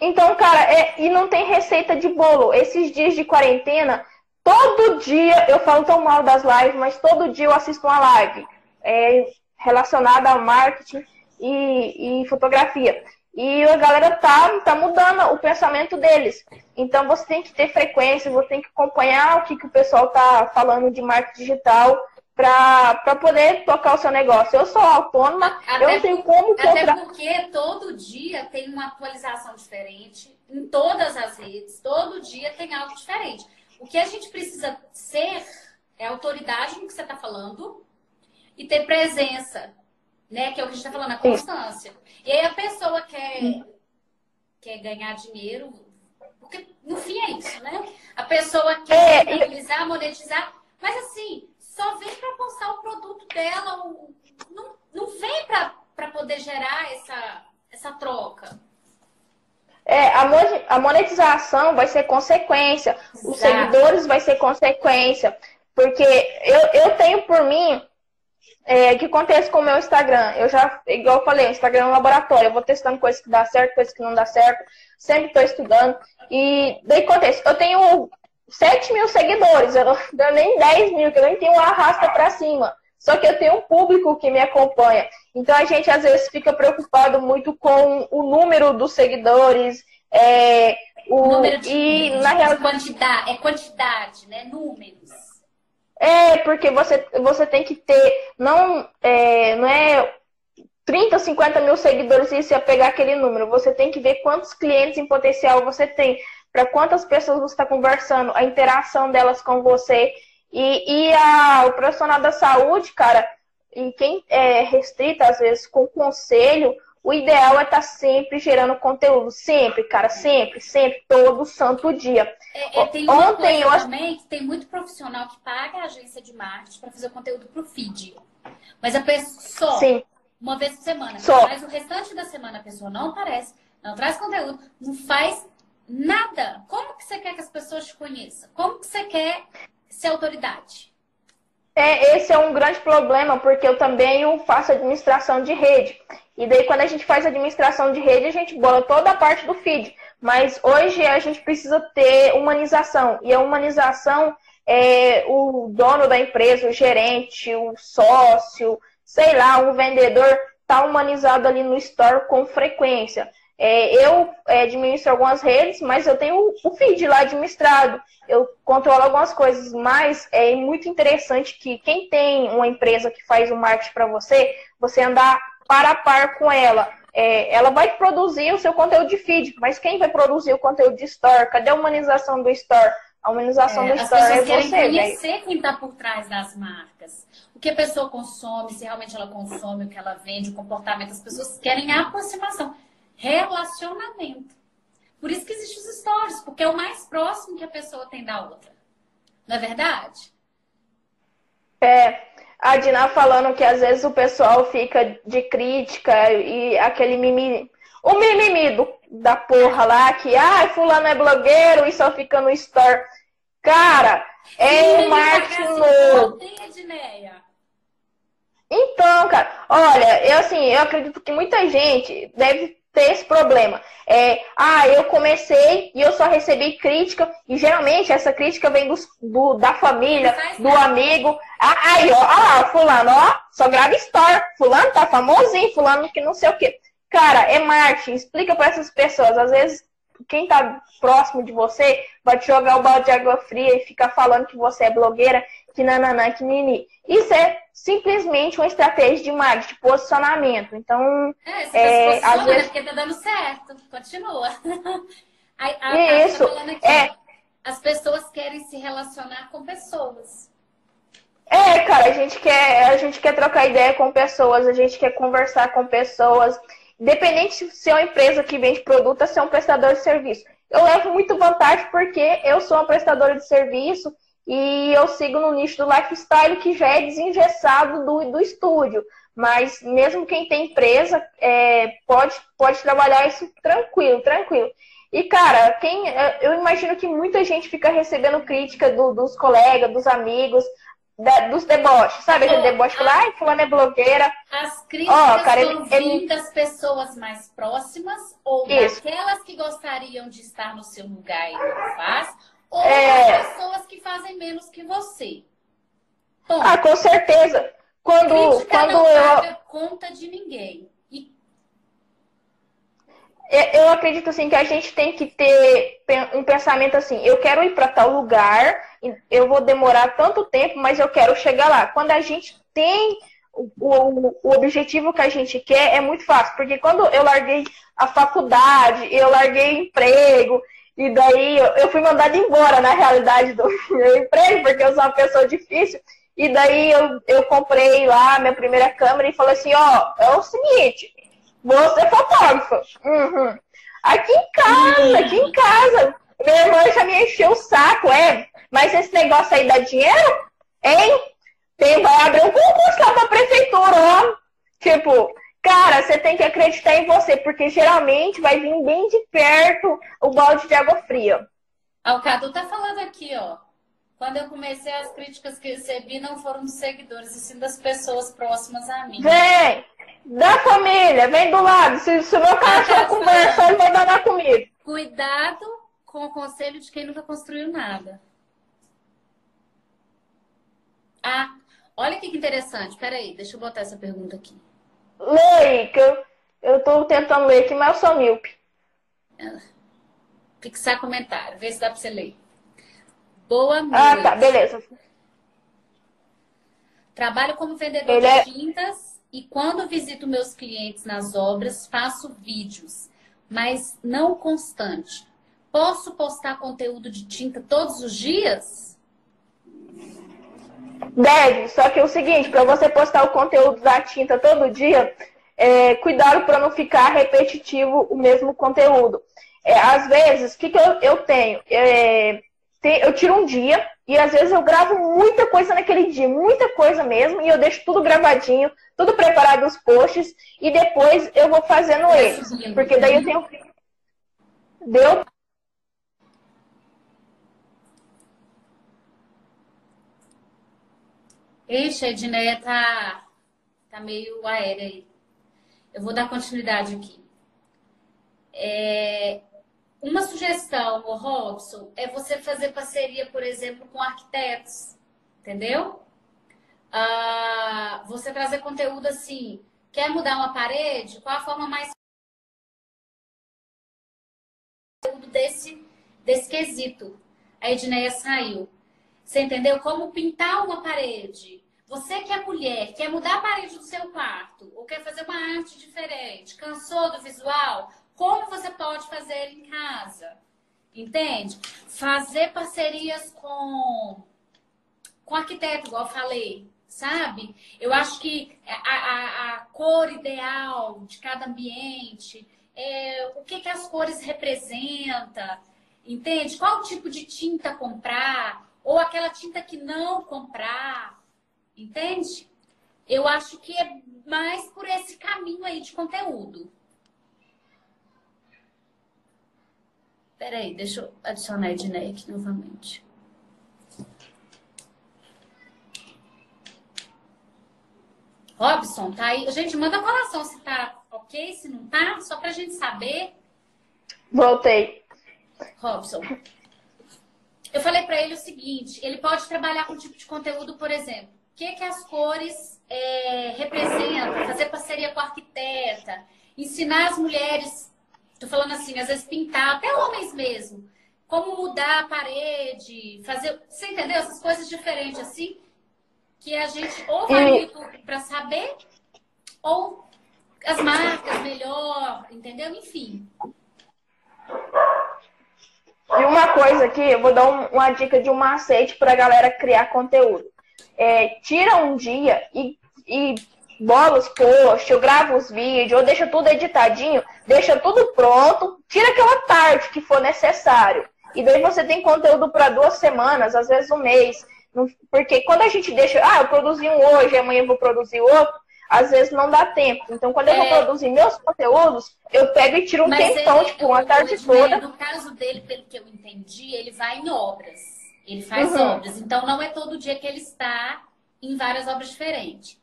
Então, cara, é, e não tem receita de bolo. Esses dias de quarentena, Todo dia eu falo tão mal das lives, mas todo dia eu assisto uma live é, relacionada ao marketing e, e, fotografia. E a galera tá, tá mudando o pensamento deles. Então você tem que ter frequência, você tem que acompanhar o que, que o pessoal tá falando de marketing digital para poder tocar o seu negócio. Eu sou autônoma, até eu não tenho como comprar. Até porque todo dia tem uma atualização diferente em todas as redes, todo dia tem algo diferente. O que a gente precisa ser é autoridade no que você está falando e ter presença, né? Que é o que a gente está falando, a constância. E aí a pessoa quer, quer ganhar dinheiro, porque no fim é isso, né? A pessoa quer é, monetizar, mas assim, só vem para postar o produto dela, não, não vem para poder gerar essa, essa troca. É, a monetização vai ser consequência, Exato. os seguidores vai ser consequência, porque eu, eu tenho por mim é, o que acontece com o meu Instagram. Eu já, igual eu falei, o Instagram é um laboratório, eu vou testando coisas que dá certo, coisas que não dá certo, sempre estou estudando. E daí acontece, eu tenho 7 mil seguidores, eu não nem 10 mil, que eu nem tenho uma arrasta para cima. Só que eu tenho um público que me acompanha. Então a gente às vezes fica preocupado muito com o número dos seguidores. É, o, número de, e, na quantidade, é quantidade, né? Números. É, porque você, você tem que ter, não é, não é 30, 50 mil seguidores e você pegar aquele número. Você tem que ver quantos clientes em potencial você tem, para quantas pessoas você está conversando, a interação delas com você. E, e a, o profissional da saúde, cara, e quem é restrita, às vezes, com conselho, o ideal é estar tá sempre gerando conteúdo. Sempre, cara, sempre, sempre, todo santo dia. É, é, tem Ontem eu também que tem muito profissional que paga a agência de marketing para fazer conteúdo para o feed. Mas a pessoa, Sim. uma vez por semana, só. mas o restante da semana a pessoa não aparece, não traz conteúdo, não faz nada. Como que você quer que as pessoas te conheçam? Como que você quer ser autoridade? É, esse é um grande problema, porque eu também faço administração de rede. E daí, quando a gente faz administração de rede, a gente bola toda a parte do feed. Mas hoje a gente precisa ter humanização. E a humanização é o dono da empresa, o gerente, o sócio, sei lá, o vendedor, tá humanizado ali no store com frequência. É, eu é, administro algumas redes, mas eu tenho o feed lá administrado. Eu controlo algumas coisas, mas é muito interessante que quem tem uma empresa que faz o marketing para você, você andar para a par com ela. É, ela vai produzir o seu conteúdo de feed, mas quem vai produzir o conteúdo de store? Cadê a humanização do store? A humanização é, do store é você. As querem conhecer quem está por trás das marcas. O que a pessoa consome, se realmente ela consome, o que ela vende, o comportamento. As pessoas querem a aproximação relacionamento. Por isso que existem os stories, porque é o mais próximo que a pessoa tem da outra. Não é verdade? É, a Dina falando que às vezes o pessoal fica de crítica e aquele mimimi. O mimimi do, da porra lá, que ah, fulano é blogueiro e só fica no store. Cara, é um marketing novo. Então, cara, olha, eu assim, eu acredito que muita gente deve ter esse problema. É, ah, eu comecei e eu só recebi crítica, e geralmente essa crítica vem dos, do, da família, do amigo. Ah, aí, ó, ah, fulano, ó, só grava story. Fulano tá famosinho, fulano que não sei o quê. Cara, é marketing. Explica para essas pessoas. Às vezes, quem tá próximo de você vai te jogar o balde de água fria e ficar falando que você é blogueira, que nananã, que nini. Isso é simplesmente uma estratégia de marketing, de posicionamento. Então, é, é, às vezes... porque tá dando certo. Continua. a, a, a Isso. Tá aqui, é... As pessoas querem se relacionar com pessoas. É, cara, a gente quer, a gente quer trocar ideia com pessoas, a gente quer conversar com pessoas. Independente se é uma empresa que vende produto ou se é um prestador de serviço. Eu levo muito vantagem porque eu sou uma prestadora de serviço e eu sigo no nicho do lifestyle que já é desengessado do, do estúdio. Mas mesmo quem tem empresa é, pode, pode trabalhar isso tranquilo, tranquilo. E, cara, quem, é, eu imagino que muita gente fica recebendo crítica do, dos colegas, dos amigos, da, dos deboches, sabe? Aquele deboche que fala, ai, fulano é blogueira. As críticas oh, cara, ele, ele... das pessoas mais próximas ou Isso. daquelas que gostariam de estar no seu lugar e não faz, ou é... pessoas que fazem menos que você. Bom, ah, com certeza. Quando, quando não eu... paga conta de ninguém. E... Eu acredito assim que a gente tem que ter um pensamento assim, eu quero ir para tal lugar, eu vou demorar tanto tempo, mas eu quero chegar lá. Quando a gente tem o, o, o, objetivo que a gente quer, é muito fácil. Porque quando eu larguei a faculdade, eu larguei emprego, e daí eu fui mandada embora, na realidade, do meu emprego, porque eu sou uma pessoa difícil. E daí eu, eu comprei lá minha primeira câmera e falei assim, ó, é o seguinte, você é fotógrafa. Uhum. Aqui em casa, aqui em casa. Minha irmã já me encheu o saco, é. Mas esse negócio aí dá dinheiro? Hein? Tem, vai abrir um concurso lá pra prefeitura, ó. Tipo, Cara, você tem que acreditar em você, porque geralmente vai vir bem de perto o balde de água fria. Ah, o Cadu tá falando aqui, ó. Quando eu comecei, as críticas que recebi não foram dos seguidores, e sim das pessoas próximas a mim. Vem! Da família, vem do lado. Se, se o meu cachorro conversar, ele vai dar comigo. Cuidado com o conselho de quem nunca construiu nada. Ah, olha que interessante. Peraí, deixa eu botar essa pergunta aqui. Lê aí, que eu, eu tô tentando ler aqui, mas eu sou míope. Fixar comentário, vê se dá pra você ler. Boa noite. Ah, tá, beleza. Trabalho como vendedor Ele de é... tintas e quando visito meus clientes nas obras, faço vídeos, mas não constante. Posso postar conteúdo de tinta todos os dias? Deve, só que é o seguinte, para você postar o conteúdo da tinta todo dia, é, cuidado para não ficar repetitivo o mesmo conteúdo. É, às vezes, o que, que eu, eu tenho? É, tem, eu tiro um dia e às vezes eu gravo muita coisa naquele dia, muita coisa mesmo, e eu deixo tudo gravadinho, tudo preparado os posts, e depois eu vou fazendo eles. Porque daí eu tenho. Deu Ixi, a Edneia tá, tá meio aérea aí. Eu vou dar continuidade aqui. É, uma sugestão, Robson, é você fazer parceria, por exemplo, com arquitetos, entendeu? Ah, você trazer conteúdo assim, quer mudar uma parede? Qual a forma mais desse, desse quesito? A Edneia saiu. Você entendeu? Como pintar uma parede. Você que é mulher, quer mudar a parede do seu quarto, ou quer fazer uma arte diferente, cansou do visual, como você pode fazer em casa? Entende? Fazer parcerias com, com arquiteto, igual eu falei, sabe? Eu acho que a, a, a cor ideal de cada ambiente, é, o que, que as cores representam, entende? Qual tipo de tinta comprar? Ou aquela tinta que não comprar, entende? Eu acho que é mais por esse caminho aí de conteúdo. Peraí, deixa eu adicionar a Ednei aqui novamente. Robson, tá aí. Gente, manda coração se tá ok, se não tá, só pra gente saber. Voltei. Robson. Eu falei para ele o seguinte: ele pode trabalhar com um tipo de conteúdo, por exemplo, o que, que as cores é, representam, fazer parceria com a arquiteta, ensinar as mulheres, tô falando assim, às vezes pintar, até homens mesmo, como mudar a parede, fazer. Você entendeu? Essas coisas diferentes assim, que a gente ou vai para saber, ou as marcas melhor, entendeu? Enfim. E uma coisa aqui, eu vou dar um, uma dica de um macete para a galera criar conteúdo. É, tira um dia e, e bola os posts, eu gravo os vídeos, ou deixa tudo editadinho, deixa tudo pronto, tira aquela parte que for necessário. E daí você tem conteúdo para duas semanas, às vezes um mês. Porque quando a gente deixa, ah, eu produzi um hoje, amanhã eu vou produzir outro, às vezes não dá tempo. Então, quando eu vou é. produzir meus conteúdos, eu pego e tiro um Mas tempão, ele, tipo, uma tarde hoje, toda. No caso dele, pelo que eu entendi, ele vai em obras. Ele faz uhum. obras. Então, não é todo dia que ele está em várias obras diferentes.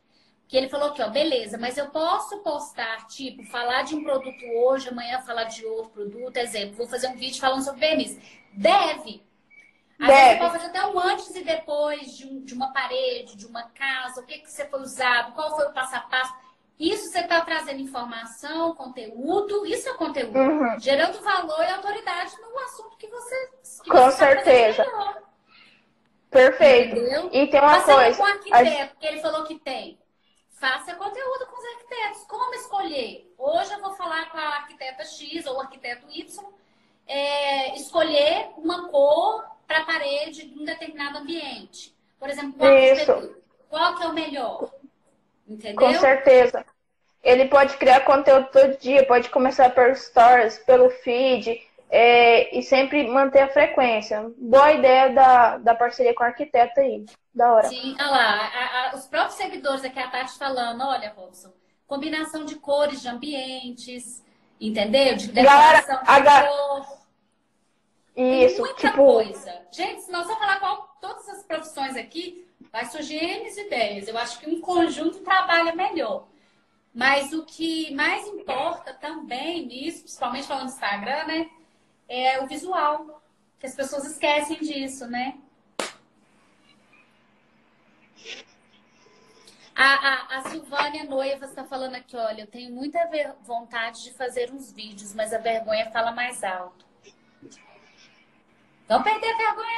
Que ele falou aqui, ó, beleza, mas eu posso postar, tipo, falar de um produto hoje, amanhã falar de outro produto. Exemplo, vou fazer um vídeo falando sobre verniz. Deve, às Deve. vezes você pode fazer até um antes e depois de, um, de uma parede, de uma casa, o que, que você foi usado, qual foi o passo a passo. Isso você está trazendo informação, conteúdo, isso é conteúdo. Uhum. Gerando valor e autoridade no assunto que você. Que Com você tá certeza. Perfeito. Entendeu? E tem uma Passando coisa. com o arquiteto, a... que ele falou que tem. Faça conteúdo com os arquitetos. Como escolher? Hoje eu vou falar com a arquiteta X ou o arquiteto Y. É, escolher uma cor para a parede de um determinado ambiente. Por exemplo, qual, Isso. qual que é o melhor? Entendeu? Com certeza. Ele pode criar conteúdo todo dia, pode começar por stories, pelo feed, é, e sempre manter a frequência. Boa ideia da, da parceria com o arquiteto aí. Da hora. Sim, olha lá. A, a, os próprios seguidores aqui, a Tati falando, olha, Robson, combinação de cores, de ambientes, entendeu? De decoração Galera, de cor. Isso, muita tipo... coisa. Gente, se nós vamos falar qual todas as profissões aqui, vai surgir N ideias. Eu acho que um conjunto trabalha melhor. Mas o que mais importa também nisso, principalmente falando do Instagram, né? É o visual. Que as pessoas esquecem disso, né? A, a, a Silvânia Noiva está falando aqui, olha, eu tenho muita vontade de fazer uns vídeos, mas a vergonha fala mais alto. Vamos perder a vergonha.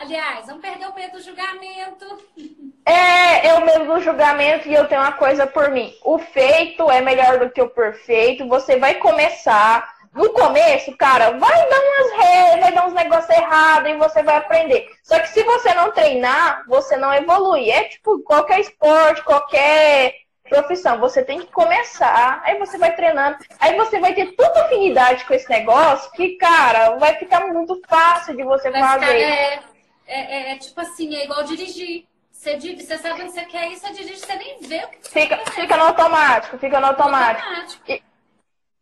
Aliás, vamos perder o medo do julgamento. É, eu medo do julgamento e eu tenho uma coisa por mim. O feito é melhor do que o perfeito. Você vai começar. No começo, cara, vai dar umas regras, vai dar uns negócios errados e você vai aprender. Só que se você não treinar, você não evolui. É tipo qualquer esporte, qualquer profissão. Você tem que começar, aí você vai treinando, aí você vai ter tanta afinidade com esse negócio que, cara, vai ficar muito fácil de você fazer. Cara, é, é, é, tipo assim, é igual dirigir. Você, você sabe onde você quer ir, você dirige, você nem vê o que você fica, fica no automático, fica no automático. automático.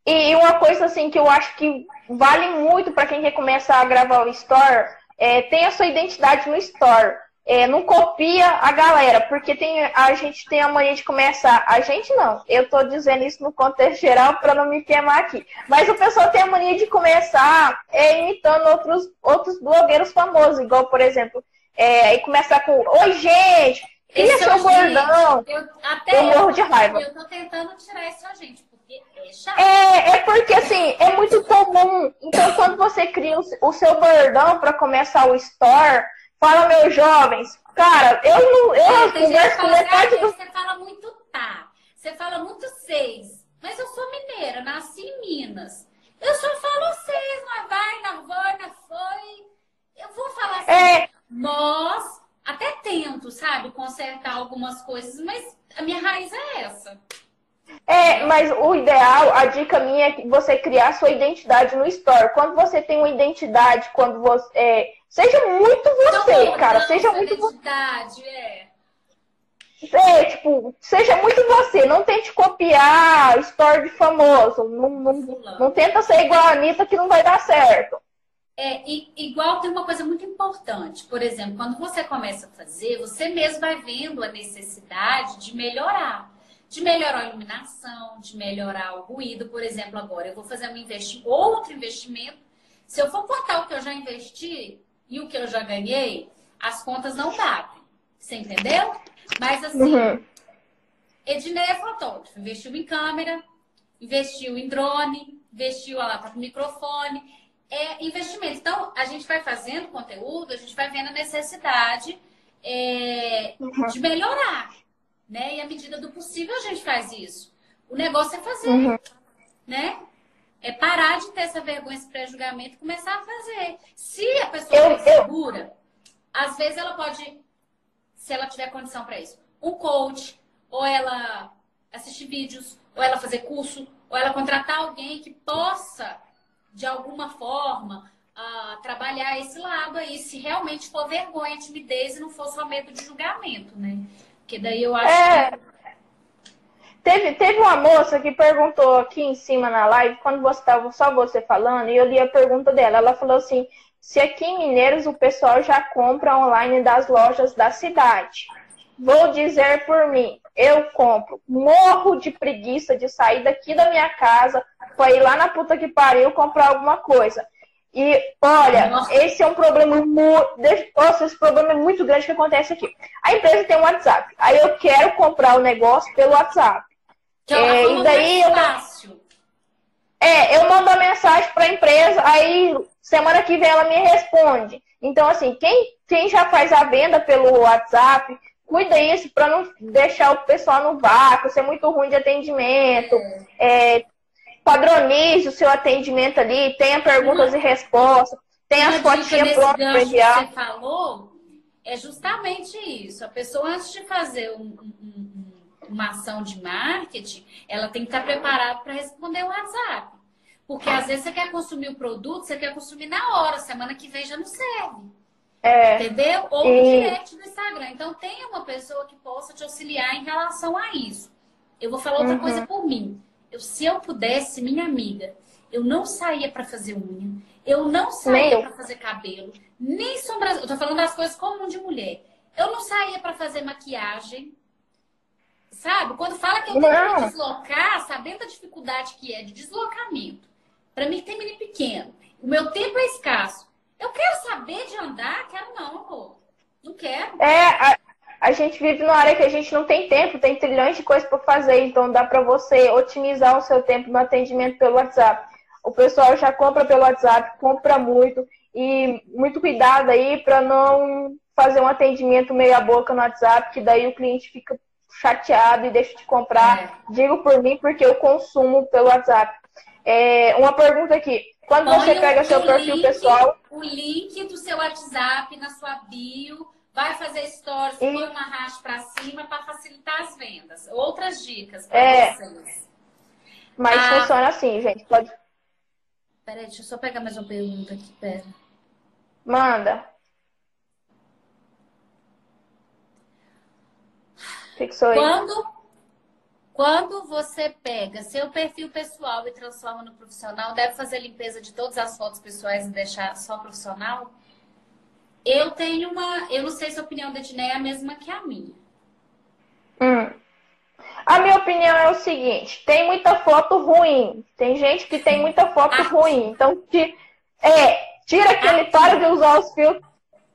E, e uma coisa assim que eu acho que vale muito para quem quer começar a gravar o store, é, tem a sua identidade no store é, não copia a galera, porque tem, a gente tem a mania de começar. A gente não, eu estou dizendo isso no contexto geral para não me queimar aqui. Mas o pessoal tem a mania de começar é, imitando outros, outros blogueiros famosos, igual, por exemplo, é, e começar com: Oi, gente, cria seu bordão. Eu, até eu morro de raiva. Eu tô tentando tirar isso gente, porque é chato. É, é porque assim, é muito comum. Então, quando você cria o seu bordão para começar o store Fala, meus jovens. Cara, eu não. Eu converso com metade do. Você fala muito tá. Você fala muito seis. Mas eu sou mineira, nasci em Minas. Eu só falo seis, não vai, não vai, não foi. Eu vou falar assim. É... Nós, até tento, sabe, consertar algumas coisas, mas a minha raiz é essa. É, mas o ideal, a dica minha é que você criar sua identidade no store. Quando você tem uma identidade, quando você. É, Seja muito você, não, cara. Seja muito identidade, é. É, tipo, seja muito você. Não tente copiar story de famoso. Não, não, não tenta ser igual a Anitta que não vai dar certo. É, e, igual tem uma coisa muito importante. Por exemplo, quando você começa a fazer, você mesmo vai vendo a necessidade de melhorar. De melhorar a iluminação, de melhorar o ruído. Por exemplo, agora eu vou fazer um investi outro investimento. Se eu for contar o que eu já investi e o que eu já ganhei, as contas não batem. Você entendeu? Mas assim, uhum. Ednei é fotógrafo, investiu em câmera, investiu em drone, investiu lá para o microfone. É investimento. Então, a gente vai fazendo conteúdo, a gente vai vendo a necessidade é, uhum. de melhorar né? E à medida do possível a gente faz isso. O negócio é fazer, uhum. né? É parar de ter essa vergonha, esse pré-julgamento e começar a fazer. Se a pessoa eu, é segura, eu... às vezes ela pode, se ela tiver condição para isso, um coach, ou ela assistir vídeos, ou ela fazer curso, ou ela contratar alguém que possa, de alguma forma, uh, trabalhar esse lado aí, se realmente for vergonha, timidez e não for só medo de julgamento, né? Porque daí eu acho é... que. Teve, teve uma moça que perguntou aqui em cima na live, quando você estava só você falando, e eu li a pergunta dela. Ela falou assim: se aqui em Mineiros o pessoal já compra online das lojas da cidade. Vou dizer por mim, eu compro. Morro de preguiça de sair daqui da minha casa para ir lá na puta que pariu comprar alguma coisa. E olha, Nossa. esse é um problema muito. Nossa, esse problema é muito grande que acontece aqui. A empresa tem um WhatsApp. Aí eu quero comprar o negócio pelo WhatsApp. Que é, é e daí eu. Fácil. É, eu mando a mensagem para a empresa, aí semana que vem ela me responde. Então, assim, quem, quem já faz a venda pelo WhatsApp, cuida isso para não deixar o pessoal no vácuo, ser muito ruim de atendimento. É, padronize o seu atendimento ali, tenha perguntas e respostas, tenha as fotinhas enviar. Que você falou é justamente isso. A pessoa, antes de fazer um, um, uma ação de marketing, ela tem que estar preparada para responder o WhatsApp. Porque às vezes você quer consumir o produto, você quer consumir na hora, semana que vem já não serve. É, entendeu? Ou no direct do Instagram. Então, tenha uma pessoa que possa te auxiliar em relação a isso. Eu vou falar outra uhum. coisa por mim. Eu, se eu pudesse, minha amiga, eu não saía para fazer unha, eu não saía para fazer cabelo, nem sobrancelha. Eu tô falando das coisas comuns de mulher. Eu não saía para fazer maquiagem. Sabe? Quando fala que eu tenho que deslocar, sabendo a dificuldade que é de deslocamento. Para mim, tem menino pequeno. O meu tempo é escasso. Eu quero saber de andar? Quero não, amor. Não quero. É, a gente vive numa área que a gente não tem tempo, tem trilhões de coisas para fazer, então dá para você otimizar o seu tempo no atendimento pelo WhatsApp. O pessoal já compra pelo WhatsApp, compra muito e muito cuidado aí para não fazer um atendimento meia boca no WhatsApp, que daí o cliente fica chateado e deixa de comprar. É. Digo por mim porque eu consumo pelo WhatsApp. É, uma pergunta aqui. Quando Põe você pega seu perfil link, pessoal. O link do seu WhatsApp na sua bio vai fazer stories, e... põe uma racha para cima para facilitar as vendas. Outras dicas para é... vocês. Mas ah... funciona assim, gente. Pode. Peraí, deixa eu só pegar mais uma pergunta aqui, pera. Manda. Fixou aí. Quando, quando você pega seu perfil pessoal e transforma no profissional, deve fazer limpeza de todas as fotos pessoais e deixar só profissional? Eu tenho uma. Eu não sei se a opinião da Edneia é a mesma que a minha. Hum. A minha opinião é o seguinte: tem muita foto ruim. Tem gente que tem muita foto ah. ruim. Então, é, tira aquele. Ah. Para de usar os filtros.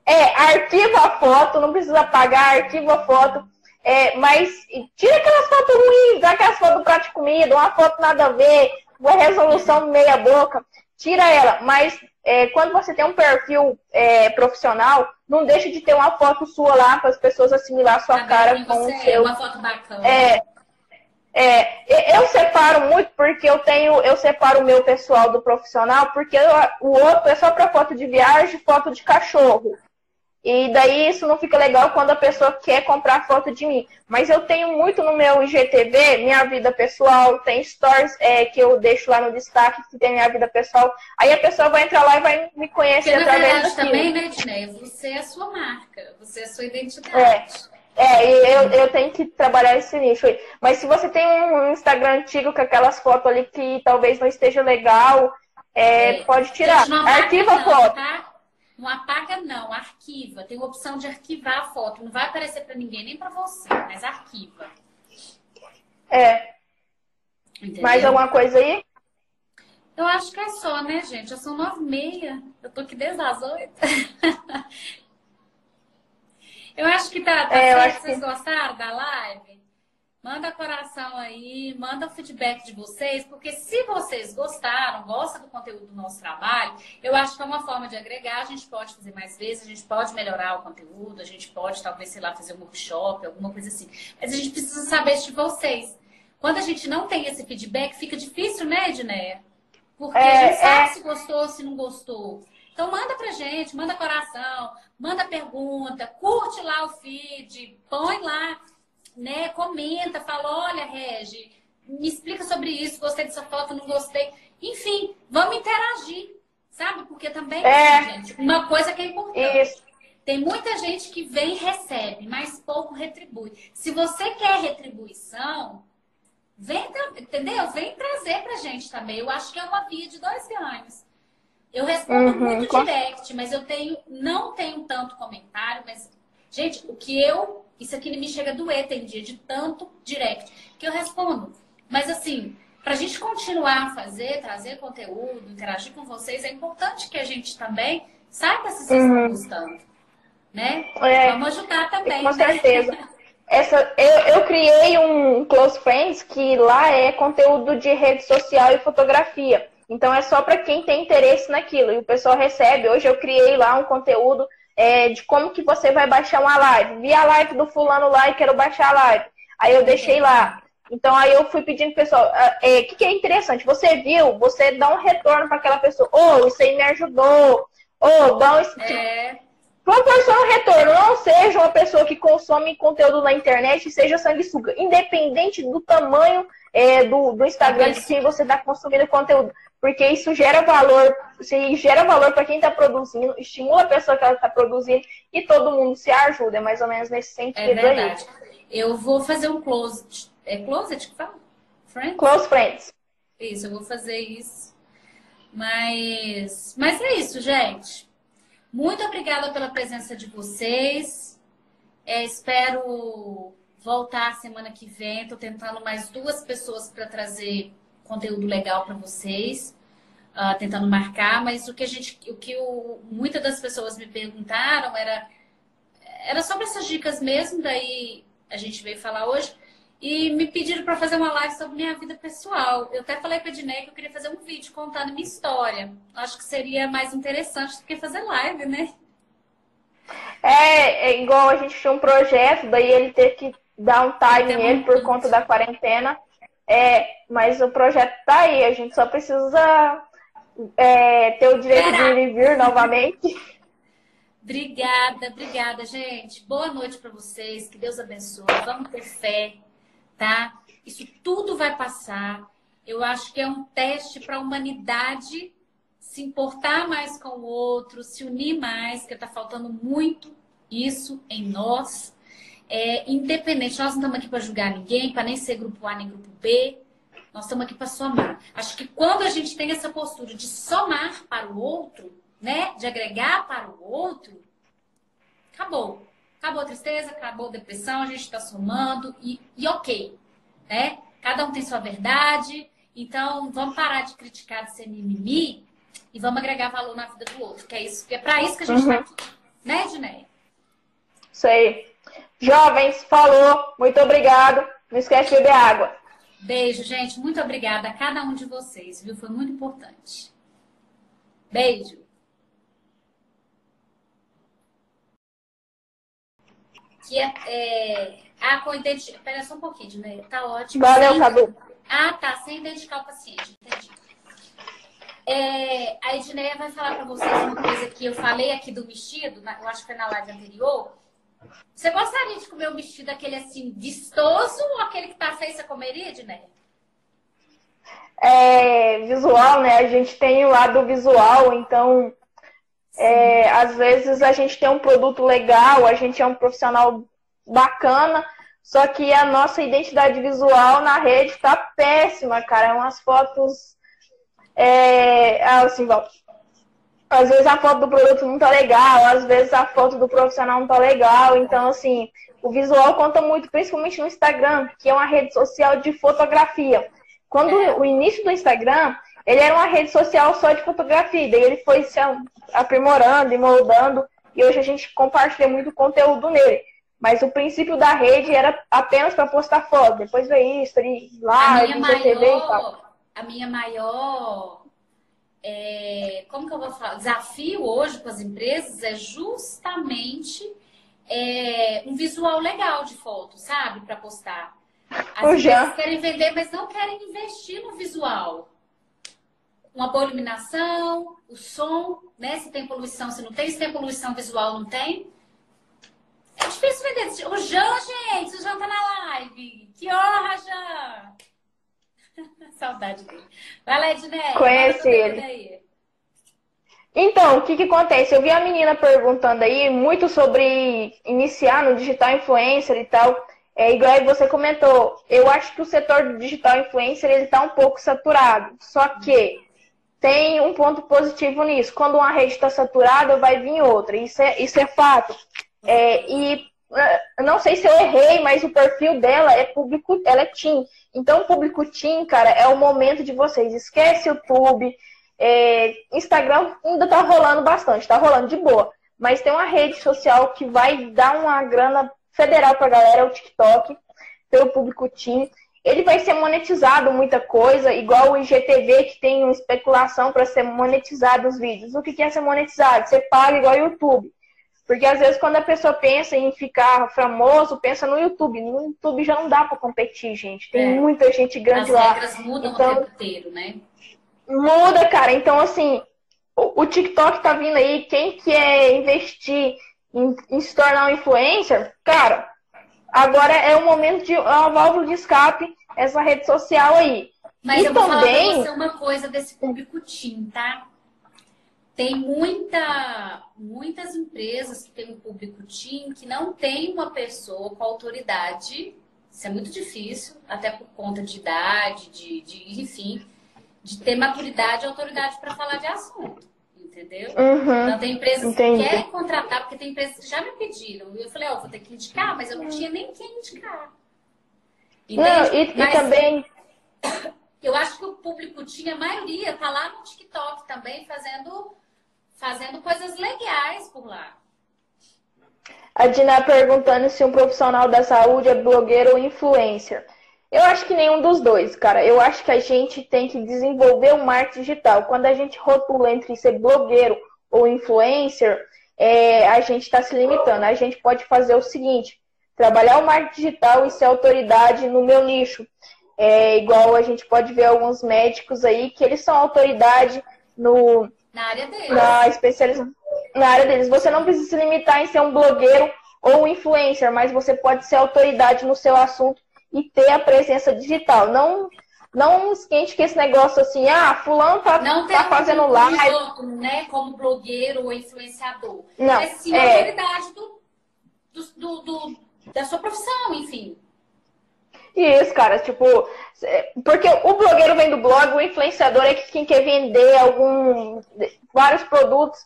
É, arquiva a foto, não precisa apagar, arquiva a foto. É, mas tira aquelas fotos ruins, aquelas fotos prato de comida, uma foto nada a ver, uma resolução meia boca. Tira ela, mas é, quando você tem um perfil é, profissional, não deixa de ter uma foto sua lá para as pessoas assimilar a sua tá cara com o seu. Uma foto bacana. É, é, eu separo muito porque eu tenho, eu separo o meu pessoal do profissional, porque eu, o outro é só para foto de viagem, foto de cachorro. E daí isso não fica legal quando a pessoa quer comprar foto de mim. Mas eu tenho muito no meu IGTV, minha vida pessoal, tem stories é, que eu deixo lá no destaque, que tem minha vida pessoal. Aí a pessoa vai entrar lá e vai me conhecer Porque, através daquilo. também, né, Diné? Você é a sua marca, você é a sua identidade. É. É, eu, eu tenho que trabalhar esse nicho aí. Mas se você tem um Instagram antigo com aquelas fotos ali que talvez não esteja legal, é. pode tirar. Arquiva a foto. Tá? Arquiva. Tem a opção de arquivar a foto. Não vai aparecer para ninguém, nem para você, mas arquiva. É. Entendeu? Mais alguma coisa aí? Eu acho que é só, né, gente? Já são nove e meia. Eu tô aqui desde as oito. eu acho que tá, tá é, certo. Vocês que... gostaram da live? Manda coração aí, manda o feedback de vocês, porque se vocês gostaram, gostam do conteúdo do nosso trabalho, eu acho que é uma forma de agregar, a gente pode fazer mais vezes, a gente pode melhorar o conteúdo, a gente pode, talvez, sei lá, fazer um workshop, alguma coisa assim. Mas a gente precisa saber de vocês. Quando a gente não tem esse feedback, fica difícil, né, Edneia? Porque é, a gente sabe é... se gostou, se não gostou. Então manda pra gente, manda coração, manda pergunta, curte lá o feed, põe lá né, comenta, fala, olha, Regi, me explica sobre isso, gostei dessa foto, não gostei. Enfim, vamos interagir, sabe? Porque também, é. gente, uma coisa que é importante. Isso. Tem muita gente que vem e recebe, mas pouco retribui. Se você quer retribuição, vem, entendeu? Vem trazer pra gente também. Eu acho que é uma via de dois ganhos. Eu respondo uhum, muito direct, mas eu tenho, não tenho tanto comentário, mas, gente, o que eu isso aqui me chega a doer, tem dia de tanto direct que eu respondo. Mas assim, para a gente continuar a fazer, trazer conteúdo, interagir com vocês, é importante que a gente também saiba se vocês uhum. estão gostando. Né? É, Vamos ajudar também. Com né? certeza. Essa, eu, eu criei um Close Friends que lá é conteúdo de rede social e fotografia. Então é só para quem tem interesse naquilo. E o pessoal recebe. Hoje eu criei lá um conteúdo é, de como que você vai baixar uma live. Vi a live do fulano lá e quero baixar a live. Aí eu deixei lá. Então aí eu fui pedindo pessoal, o é, que, que é interessante? Você viu, você dá um retorno para aquela pessoa. Ô, oh, isso aí me ajudou. Ô, oh, dá um. É. Proporciona um retorno. Não seja uma pessoa que consome conteúdo na internet seja sanguessuga. Independente do tamanho é, do, do Instagram de quem você está consumindo conteúdo porque isso gera valor, se gera valor para quem está produzindo, estimula a pessoa que está produzindo e todo mundo se ajuda, é mais ou menos nesse sentido é verdade. Aí. Eu vou fazer um closet, é closet que fala? Friends? Close friends. Isso, eu vou fazer isso. Mas, mas é isso, gente. Muito obrigada pela presença de vocês. É, espero voltar semana que vem. Estou tentando mais duas pessoas para trazer conteúdo legal para vocês, uh, tentando marcar, mas o que a gente, o que o, muitas das pessoas me perguntaram era era sobre essas dicas mesmo, daí a gente veio falar hoje. E me pediram para fazer uma live sobre minha vida pessoal. Eu até falei para a Diné que eu queria fazer um vídeo contando minha história. Acho que seria mais interessante do que fazer live, né? É, é igual a gente tinha um projeto, daí ele teve que dar um time nele por conta da quarentena. É, mas o projeto tá aí, a gente só precisa é, ter o direito de ir e vir novamente. Obrigada, obrigada, gente. Boa noite para vocês. Que Deus abençoe. Vamos ter fé, tá? Isso tudo vai passar. Eu acho que é um teste para a humanidade se importar mais com o outro, se unir mais, que está faltando muito isso em nós é, independente. Nós não estamos aqui para julgar ninguém, para nem ser grupo A nem grupo B. Nós estamos aqui para somar. Acho que quando a gente tem essa postura de somar para o outro, né? De agregar para o outro, acabou. Acabou a tristeza, acabou a depressão, a gente está somando e, e ok, né? Cada um tem sua verdade, então vamos parar de criticar, de ser mimimi e vamos agregar valor na vida do outro, que é isso, que é para isso que a gente está uhum. aqui, né, Dinéia? Sei. Jovens, falou. Muito obrigado. Não esquece de beber água. Beijo, gente. Muito obrigada a cada um de vocês, viu? Foi muito importante. Beijo. Que é, é... Ah, com identificação. Espera só um pouquinho, né? Tá ótimo. Valeu, sem... Cadu. Ah, tá. Sem identificar o paciente. Entendi. É... A Edneia vai falar para vocês uma coisa que eu falei aqui do vestido, eu acho que foi na live anterior você gostaria de comer um vestido aquele assim vistoso ou aquele que tá feio você comeria, Edneia? É, visual, né? A gente tem o lado visual, então é, às vezes a gente tem um produto legal, a gente é um profissional bacana, só que a nossa identidade visual na rede tá péssima, cara. É umas fotos é, assim, volta às vezes a foto do produto não tá legal, às vezes a foto do profissional não tá legal. Então, assim, o visual conta muito, principalmente no Instagram, que é uma rede social de fotografia. Quando é. o início do Instagram, ele era uma rede social só de fotografia, daí ele foi se aprimorando e moldando, e hoje a gente compartilha muito conteúdo nele. Mas o princípio da rede era apenas para postar foto, depois veio isso, live, TV e tal. A minha maior é, como que eu vou falar? Desafio hoje com as empresas é justamente é, um visual legal de foto, sabe? Para postar. As empresas querem vender, mas não querem investir no visual. Uma boa iluminação, o som, né? Se tem poluição, se não tem, se tem poluição visual, não tem. É difícil vender. O Jean, gente, o Jean tá na live. Que honra, Jean! Saudade dele. Vai lá, Edneia. Conhece ele. Aí. Então, o que, que acontece? Eu vi a menina perguntando aí muito sobre iniciar no digital influencer e tal. É igual você comentou. Eu acho que o setor do digital influencer ele está um pouco saturado. Só que tem um ponto positivo nisso. Quando uma rede está saturada, vai vir outra. Isso é, isso é fato. É, e é, não sei se eu errei, mas o perfil dela é público, ela é teen. Então, público teen, cara, é o momento de vocês. Esquece o YouTube. É, Instagram ainda tá rolando bastante, tá rolando de boa. Mas tem uma rede social que vai dar uma grana federal pra galera, é o TikTok, pelo público teen. Ele vai ser monetizado muita coisa, igual o IGTV, que tem uma especulação para ser monetizado os vídeos. O que é ser monetizado? Você paga igual o YouTube. Porque às vezes quando a pessoa pensa em ficar famoso, pensa no YouTube. No YouTube já não dá para competir, gente. Tem é. muita gente grande As lá. As regras mudam então, o tempo inteiro, né? Muda, cara. Então, assim, o, o, TikTok tá vindo aí. Quem quer investir em, em, se tornar um influencer, cara, agora é o momento de é uma válvula de escape essa rede social aí. Mas e eu vou também... falar pra você uma coisa desse público Tim, tá? Tem muita, muitas empresas que têm um público team que não tem uma pessoa com autoridade. Isso é muito difícil, até por conta de idade, de, de enfim, de ter maturidade e autoridade para falar de assunto. Entendeu? Uhum, então tem empresas entendi. que querem contratar, porque tem empresas que já me pediram. E eu falei, ó, oh, vou ter que indicar, mas eu não tinha nem quem indicar. Entende? Não, e, mas, e também. Eu acho que o público tinha, a maioria, tá lá no TikTok também, fazendo fazendo coisas legais por lá. A Dina perguntando se um profissional da saúde é blogueiro ou influencer. Eu acho que nenhum dos dois, cara. Eu acho que a gente tem que desenvolver o marketing digital. Quando a gente rotula entre ser blogueiro ou influencer, é, a gente está se limitando. A gente pode fazer o seguinte: trabalhar o marketing digital e ser autoridade no meu nicho. É igual a gente pode ver alguns médicos aí que eles são autoridade no, na área deles. Na especialização. Na área deles. Você não precisa se limitar em ser um blogueiro ou um influencer, mas você pode ser autoridade no seu assunto e ter a presença digital. Não não esquente que esse negócio assim, ah, fulano tá, não tá fazendo live. Outro, né, como blogueiro ou influenciador. Não, mas sim é... a autoridade do, do, do, da sua profissão, enfim. Isso, cara, tipo, porque o blogueiro vem do blog, o influenciador é quem quer vender algum, vários produtos.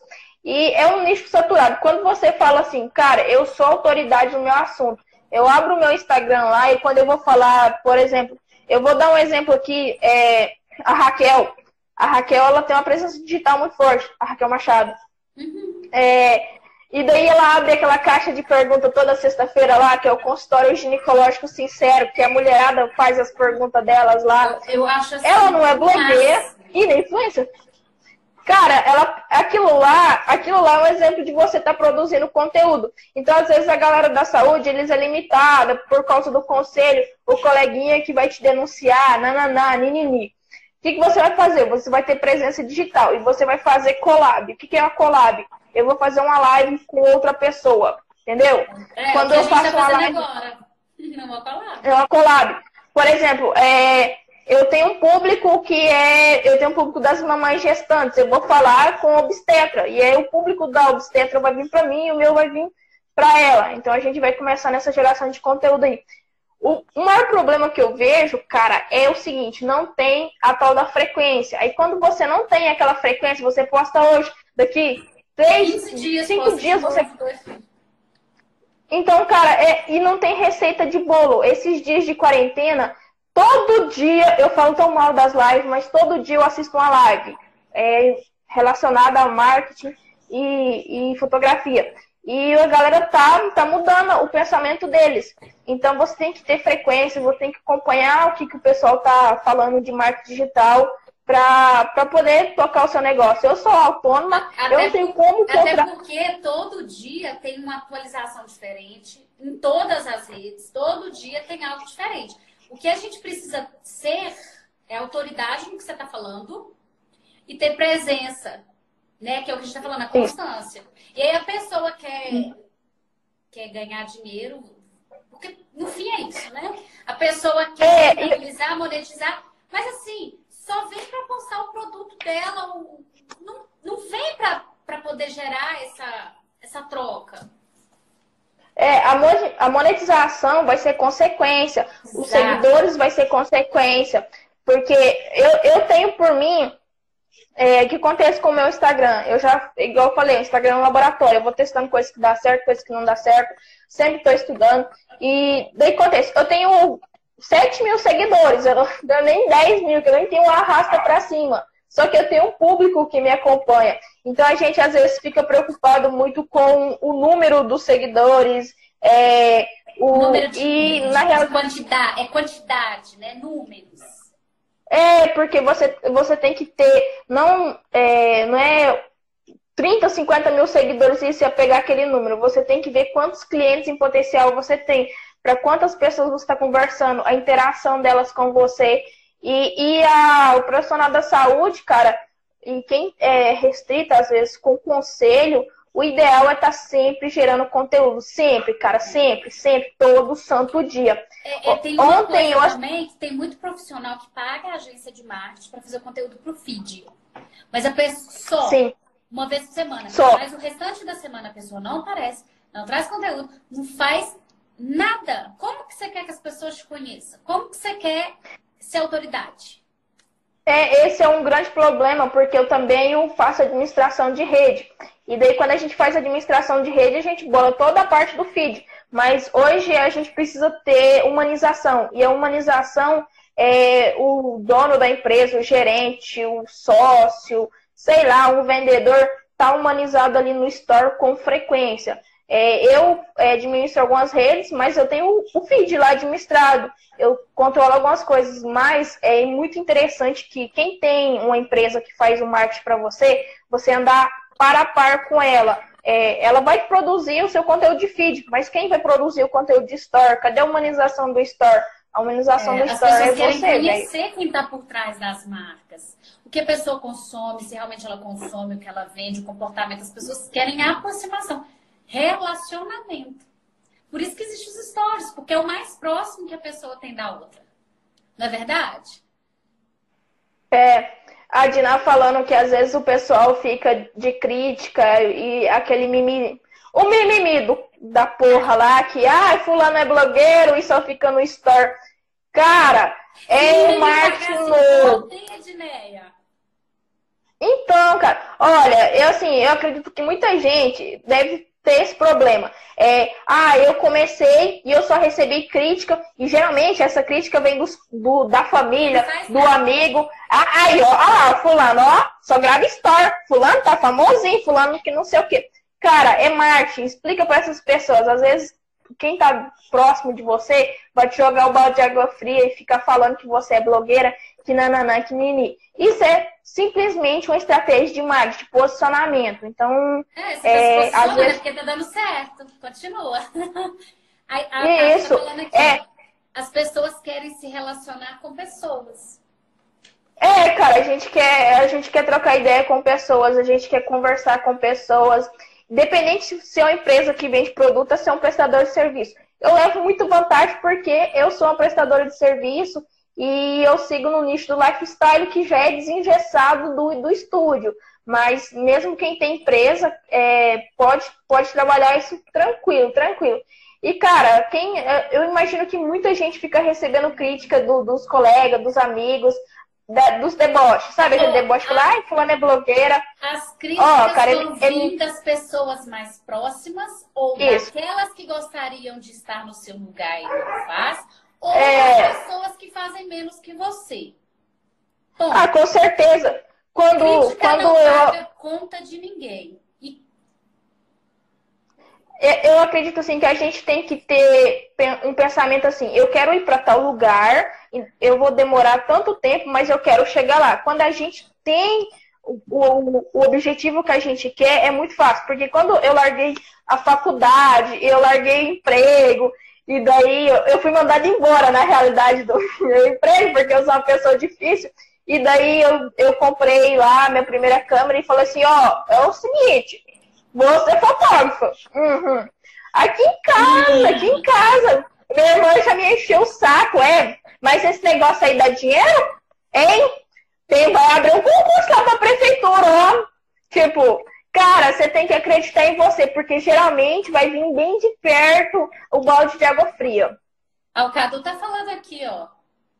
E é um nicho saturado. Quando você fala assim, cara, eu sou autoridade no meu assunto, eu abro o meu Instagram lá e quando eu vou falar, por exemplo, eu vou dar um exemplo aqui, é, a Raquel. A Raquel, ela tem uma presença digital muito forte, a Raquel Machado. Uhum. É, e daí ela abre aquela caixa de pergunta toda sexta-feira lá, que é o consultório ginecológico sincero, que a mulherada faz as perguntas delas lá. Eu acho assim, Ela não é blogueira mas... e nem influencer. Cara, ela, aquilo lá, aquilo lá é um exemplo de você estar tá produzindo conteúdo. Então, às vezes, a galera da saúde, eles é limitada por causa do conselho, o coleguinha que vai te denunciar, nananá, ninini. O que, que você vai fazer? Você vai ter presença digital e você vai fazer collab. O que, que é uma collab? Eu vou fazer uma live com outra pessoa. Entendeu? É, Quando eu faço tá uma live. Agora. Uma collab. É uma collab. Por exemplo, é, eu tenho um público que é. Eu tenho um público das mamães gestantes. Eu vou falar com obstetra. E aí o público da obstetra vai vir para mim e o meu vai vir para ela. Então a gente vai começar nessa geração de conteúdo aí. O maior problema que eu vejo, cara, é o seguinte: não tem a tal da frequência. Aí quando você não tem aquela frequência, você posta hoje, daqui Três, dias, cinco dias você. Então, cara, é, e não tem receita de bolo. Esses dias de quarentena, todo dia eu falo tão mal das lives, mas todo dia eu assisto uma live é, relacionada ao marketing e, e fotografia. E a galera tá, tá mudando o pensamento deles. Então você tem que ter frequência, você tem que acompanhar o que, que o pessoal tá falando de marketing digital para poder tocar o seu negócio. Eu sou autônoma, até eu não tenho como comprar. Até porque todo dia tem uma atualização diferente em todas as redes, todo dia tem algo diferente. O que a gente precisa ser é autoridade no que você está falando e ter presença né? Que é o que a gente está falando, a constância. E aí a pessoa quer, quer ganhar dinheiro, porque no fim é isso, né? A pessoa quer é, monetizar, mas assim, só vem para postar o produto dela, não, não vem para poder gerar essa, essa troca. É, a monetização vai ser consequência, Exato. os seguidores vai ser consequência, porque eu, eu tenho por mim é, o que acontece com o meu Instagram? Eu já, igual eu falei, o Instagram é um laboratório. Eu vou testando coisas que dá certo, coisas que não dá certo. Sempre estou estudando. E daí acontece, eu tenho 7 mil seguidores, eu não tenho nem 10 mil, que eu nem tenho uma arrasta para cima. Só que eu tenho um público que me acompanha. Então a gente às vezes fica preocupado muito com o número dos seguidores. É, o, número de, e na realidade quantidade, é quantidade, né? Números. É, porque você, você tem que ter, não é, não é 30, 50 mil seguidores e você pegar aquele número. Você tem que ver quantos clientes em potencial você tem, para quantas pessoas você está conversando, a interação delas com você. E, e a, o profissional da saúde, cara, e quem é restrita, às vezes, com conselho, o ideal é estar tá sempre gerando conteúdo. Sempre, cara, sempre, sempre, todo santo dia. É, é, tem Ontem eu também que tem muito profissional que paga a agência de marketing para fazer o conteúdo pro feed. Mas a pessoa só Sim. uma vez por semana. Só. Mas o restante da semana a pessoa não aparece, não traz conteúdo, não faz nada. Como que você quer que as pessoas te conheçam? Como que você quer ser autoridade? É, esse é um grande problema, porque eu também faço administração de rede. E daí, quando a gente faz administração de rede, a gente bola toda a parte do feed. Mas hoje a gente precisa ter humanização. E a humanização é o dono da empresa, o gerente, o sócio, sei lá, um vendedor, tá humanizado ali no store com frequência. É, eu é, administro algumas redes, mas eu tenho o feed lá administrado. Eu controlo algumas coisas, mas é muito interessante que quem tem uma empresa que faz o marketing para você, você andar para a par com ela. É, ela vai produzir o seu conteúdo de feed, mas quem vai produzir o conteúdo de store? Cadê a humanização do store? A humanização é, do store é você. querem conhecer quem está por trás das marcas. O que a pessoa consome, se realmente ela consome o que ela vende, o comportamento. As pessoas querem aproximação, relacionamento. Por isso que existem os stories, porque é o mais próximo que a pessoa tem da outra. Não é verdade? É, a Dina falando que às vezes o pessoal fica de crítica e aquele mimimi. O mimimi do, da porra lá, que ah, fulano é blogueiro e só fica no store. Cara, é um marketing novo. Então, cara, olha, eu assim, eu acredito que muita gente deve ter esse problema. É, ah, eu comecei e eu só recebi crítica, e geralmente essa crítica vem dos, do, da família, do amigo. Ah, aí, ó, ah lá, fulano, ó, só grava store. Fulano tá famosinho, fulano que não sei o quê. Cara, é marketing, explica para essas pessoas. Às vezes, quem tá próximo de você vai te jogar o balde de água fria e ficar falando que você é blogueira, que nananã, que nini. Isso é simplesmente uma estratégia de marketing, de posicionamento. Então, é, você é, tá às vezes... porque tá dando certo. Continua. a, a, Isso. Tá aqui, é... As pessoas querem se relacionar com pessoas. É, cara, a gente quer, a gente quer trocar ideia com pessoas, a gente quer conversar com pessoas. Independente se é uma empresa que vende produto ou se é um prestador de serviço. Eu levo muito vantagem porque eu sou uma prestadora de serviço e eu sigo no nicho do lifestyle que já é desengessado do, do estúdio. Mas mesmo quem tem empresa é, pode, pode trabalhar isso tranquilo, tranquilo. E, cara, quem, eu imagino que muita gente fica recebendo crítica do, dos colegas, dos amigos. da, dos deboches, sabe? Aquele oh, deboche lá, ai, fulano é blogueira. As críticas oh, cara, ele, ele... das pessoas mais próximas ou Isso. daquelas que gostariam de estar no seu lugar e não faz, ou é... pessoas que fazem menos que você. Bom, ah, com certeza. Quando, quando não eu... paga conta de ninguém. Eu acredito assim que a gente tem que ter um pensamento assim, eu quero ir para tal lugar, eu vou demorar tanto tempo, mas eu quero chegar lá. Quando a gente tem o, o, o objetivo que a gente quer, é muito fácil, porque quando eu larguei a faculdade, eu larguei emprego, e daí eu fui mandada embora na realidade do meu emprego, porque eu sou uma pessoa difícil. E daí eu, eu comprei lá minha primeira câmera e falei assim, ó, é o seguinte, você é fotógrafa. Uhum. Aqui em casa, aqui em casa. Minha irmã já me encheu o saco, é. Mas esse negócio aí dá dinheiro? Hein? Tem, vai abrir um concurso lá pra prefeitura, ó. Tipo, cara, você tem que acreditar em você, porque geralmente vai vir bem de perto o balde de água fria. Ah, o Cadu tá falando aqui, ó.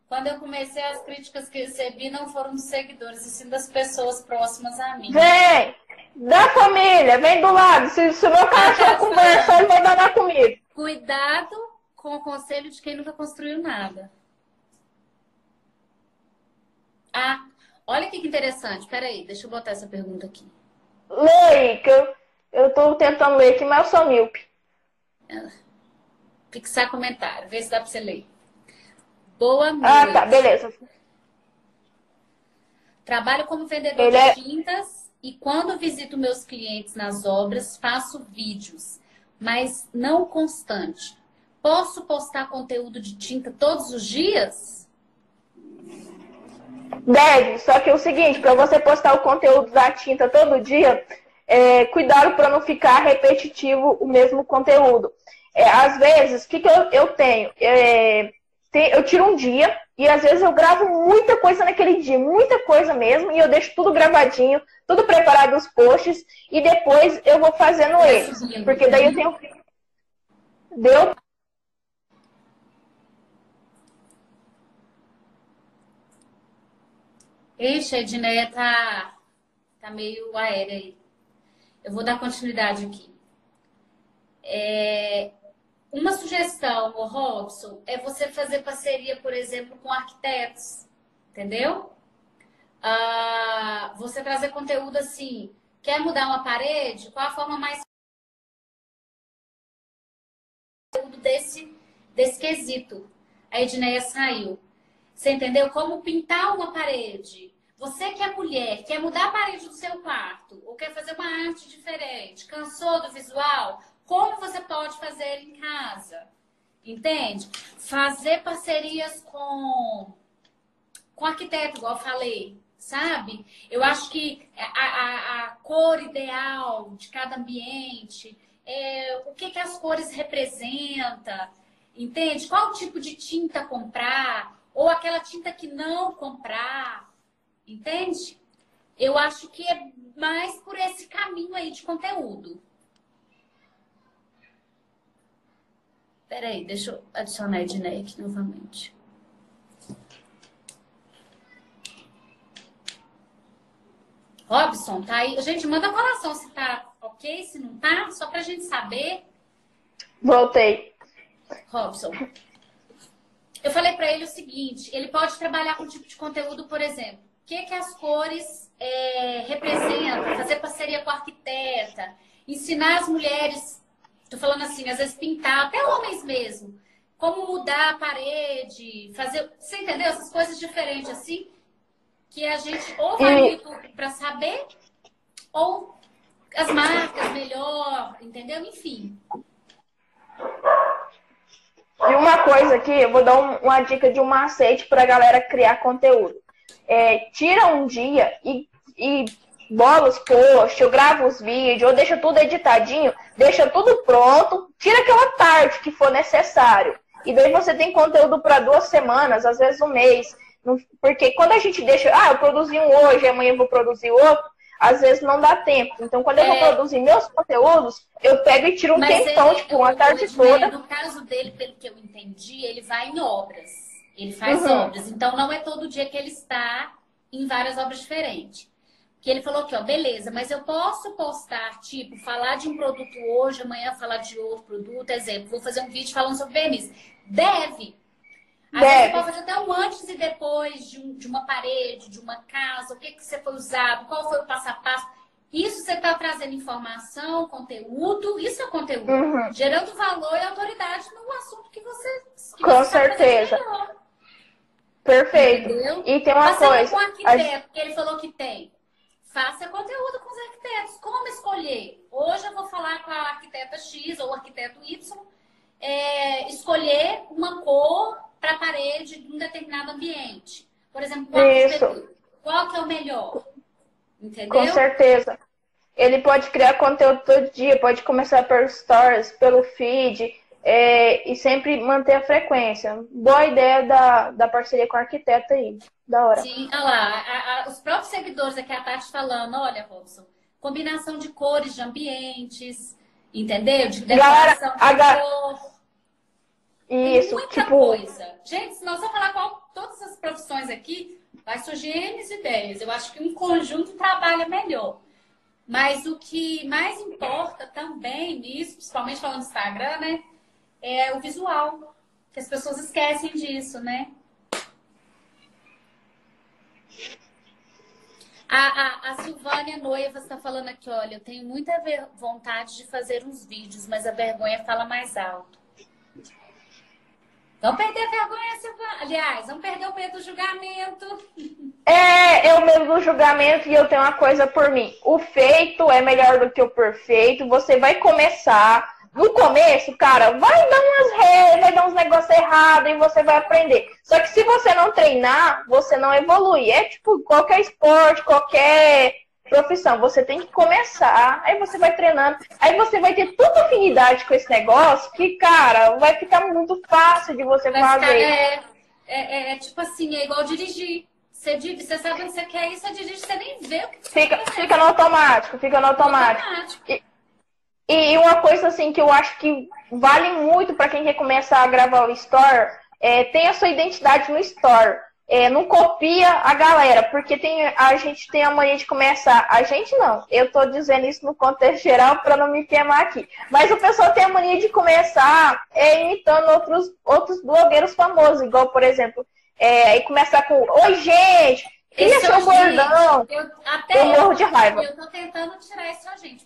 Quando eu comecei, as críticas que recebi não foram dos seguidores, e sim das pessoas próximas a mim. Vem! Da família, vem do lado. Se, se o meu cachorro conversar, ele vai dar comigo. Cuidado com o conselho de quem nunca construiu nada. Ah, olha que interessante. Peraí, deixa eu botar essa pergunta aqui. Lê que eu, eu tô tentando ler aqui, mas eu sou míope. Fixar comentário, vê se dá pra você ler. Boa noite. Ah, tá, beleza. Trabalho como vendedor Ele de é... tintas e quando visito meus clientes nas obras, faço vídeos, mas não constante. Posso postar conteúdo de tinta todos os dias? Deve, só que é o seguinte, para você postar o conteúdo da tinta todo dia, é, cuidado para não ficar repetitivo o mesmo conteúdo. É, às vezes, o que, que eu, eu tenho? É, tem, eu tiro um dia e às vezes eu gravo muita coisa naquele dia, muita coisa mesmo, e eu deixo tudo gravadinho, tudo preparado os posts, e depois eu vou fazendo eles. Porque daí eu tenho. Deu? Ixi, a Edneia tá, tá meio aérea aí. Eu vou dar continuidade aqui. É, uma sugestão, Robson, é você fazer parceria, por exemplo, com arquitetos, entendeu? Ah, você trazer conteúdo assim, quer mudar uma parede? Qual a forma mais desse, desse quesito? A Edneia saiu. Você entendeu? Como pintar uma parede. Você que é mulher, quer mudar a parede do seu quarto, ou quer fazer uma arte diferente, cansou do visual, como você pode fazer em casa. Entende? Fazer parcerias com, com arquiteto, igual eu falei, sabe? Eu acho que a, a, a cor ideal de cada ambiente, é, o que, que as cores representam, entende? Qual tipo de tinta comprar, ou aquela tinta que não comprar, entende? Eu acho que é mais por esse caminho aí de conteúdo. Peraí, deixa eu adicionar a Ednei aqui novamente. Robson, tá aí. Gente, manda coração se tá ok, se não tá, só pra gente saber. Voltei. Robson. Eu falei para ele o seguinte: ele pode trabalhar com um tipo de conteúdo, por exemplo, o que, que as cores é, representam, fazer parceria com a arquiteta, ensinar as mulheres Tô falando assim, às vezes pintar, até homens mesmo. Como mudar a parede, fazer. Você entendeu? Essas coisas diferentes assim, que a gente ou vai no YouTube para saber, ou as marcas melhor, entendeu? Enfim. E uma coisa aqui, eu vou dar um, uma dica de um macete para a galera criar conteúdo. É, tira um dia e, e bola os posts, eu gravo os vídeos, eu deixo tudo editadinho, deixa tudo pronto, tira aquela tarde que for necessário. E daí você tem conteúdo para duas semanas, às vezes um mês. Porque quando a gente deixa, ah, eu produzi um hoje, amanhã eu vou produzir outro, às vezes não dá tempo. Então, quando eu vou é. produzir meus conteúdos, eu pego e tiro um Mas tempão, ele, tipo, uma tarde toda. No caso dele, pelo que eu entendi, ele vai em obras. Ele faz uhum. obras. Então, não é todo dia que ele está em várias obras diferentes. Que ele falou que, ó, beleza, mas eu posso postar, tipo, falar de um produto hoje, amanhã falar de outro produto. Exemplo, vou fazer um vídeo falando sobre verniz. Deve. Às Deve. vezes você pode fazer até um antes e depois de, um, de uma parede, de uma casa, o que, que você foi usado, qual foi o passo a passo. Isso você está trazendo informação, conteúdo, isso é conteúdo. Uhum. Gerando valor e autoridade no assunto que você. Que Com você tá certeza. Perfeito. Entendeu? E tem uma Passando coisa. com o arquiteto, que ele falou que tem. Faça conteúdo com os arquitetos. Como escolher? Hoje eu vou falar com a arquiteta X ou o arquiteto Y. É, escolher uma cor para a parede de um determinado ambiente. Por exemplo, qual, Isso. qual que é o melhor? Entendeu? Com certeza. Ele pode criar conteúdo todo dia, pode começar por stories, pelo feed, é, e sempre manter a frequência. Boa ideia da, da parceria com o arquiteto aí. Da hora. Sim, olha lá. A, a, os próprios seguidores aqui, a Tati falando, olha, Robson, combinação de cores, de ambientes, entendeu? De decoração de a, cor. Isso, muita tipo... coisa. Gente, se nós vamos falar qual, todas as profissões aqui, vai surgir N ideias. Eu acho que um conjunto trabalha melhor. Mas o que mais importa também nisso, principalmente falando do Instagram, né? É o visual. Que as pessoas esquecem disso, né? A, a, a Silvânia Noiva está falando aqui, olha, eu tenho muita vontade de fazer uns vídeos, mas a vergonha fala mais alto. Vamos perder vergonha, Silvana. Aliás, vamos perder o medo do julgamento. É, eu medo do julgamento e eu tenho uma coisa por mim. O feito é melhor do que o perfeito. Você vai começar. No começo, cara, vai dar umas regras, vai dar uns negócios errados e você vai aprender. Só que se você não treinar, você não evolui. É tipo qualquer esporte, qualquer profissão. Você tem que começar, aí você vai treinando, aí você vai ter tanta afinidade com esse negócio que, cara, vai ficar muito fácil de você vai fazer. Ficar, é, é, é, é, tipo assim, é igual dirigir. Você, você sabe onde você quer ir, você dirige, você nem vê o que fica, fica no automático, fica no automático. Automático. E, e uma coisa assim que eu acho que vale muito para quem quer começar a gravar o store, é, tem a sua identidade no store é, não copia a galera, porque tem, a gente tem a mania de começar. A gente não, eu tô dizendo isso no contexto geral para não me queimar aqui. Mas o pessoal tem a mania de começar é, imitando outros, outros blogueiros famosos, igual, por exemplo, é, e começar com: Oi, gente, cria seu bordão. Eu, até eu morro de raiva. Eu tô tentando tirar isso a gente.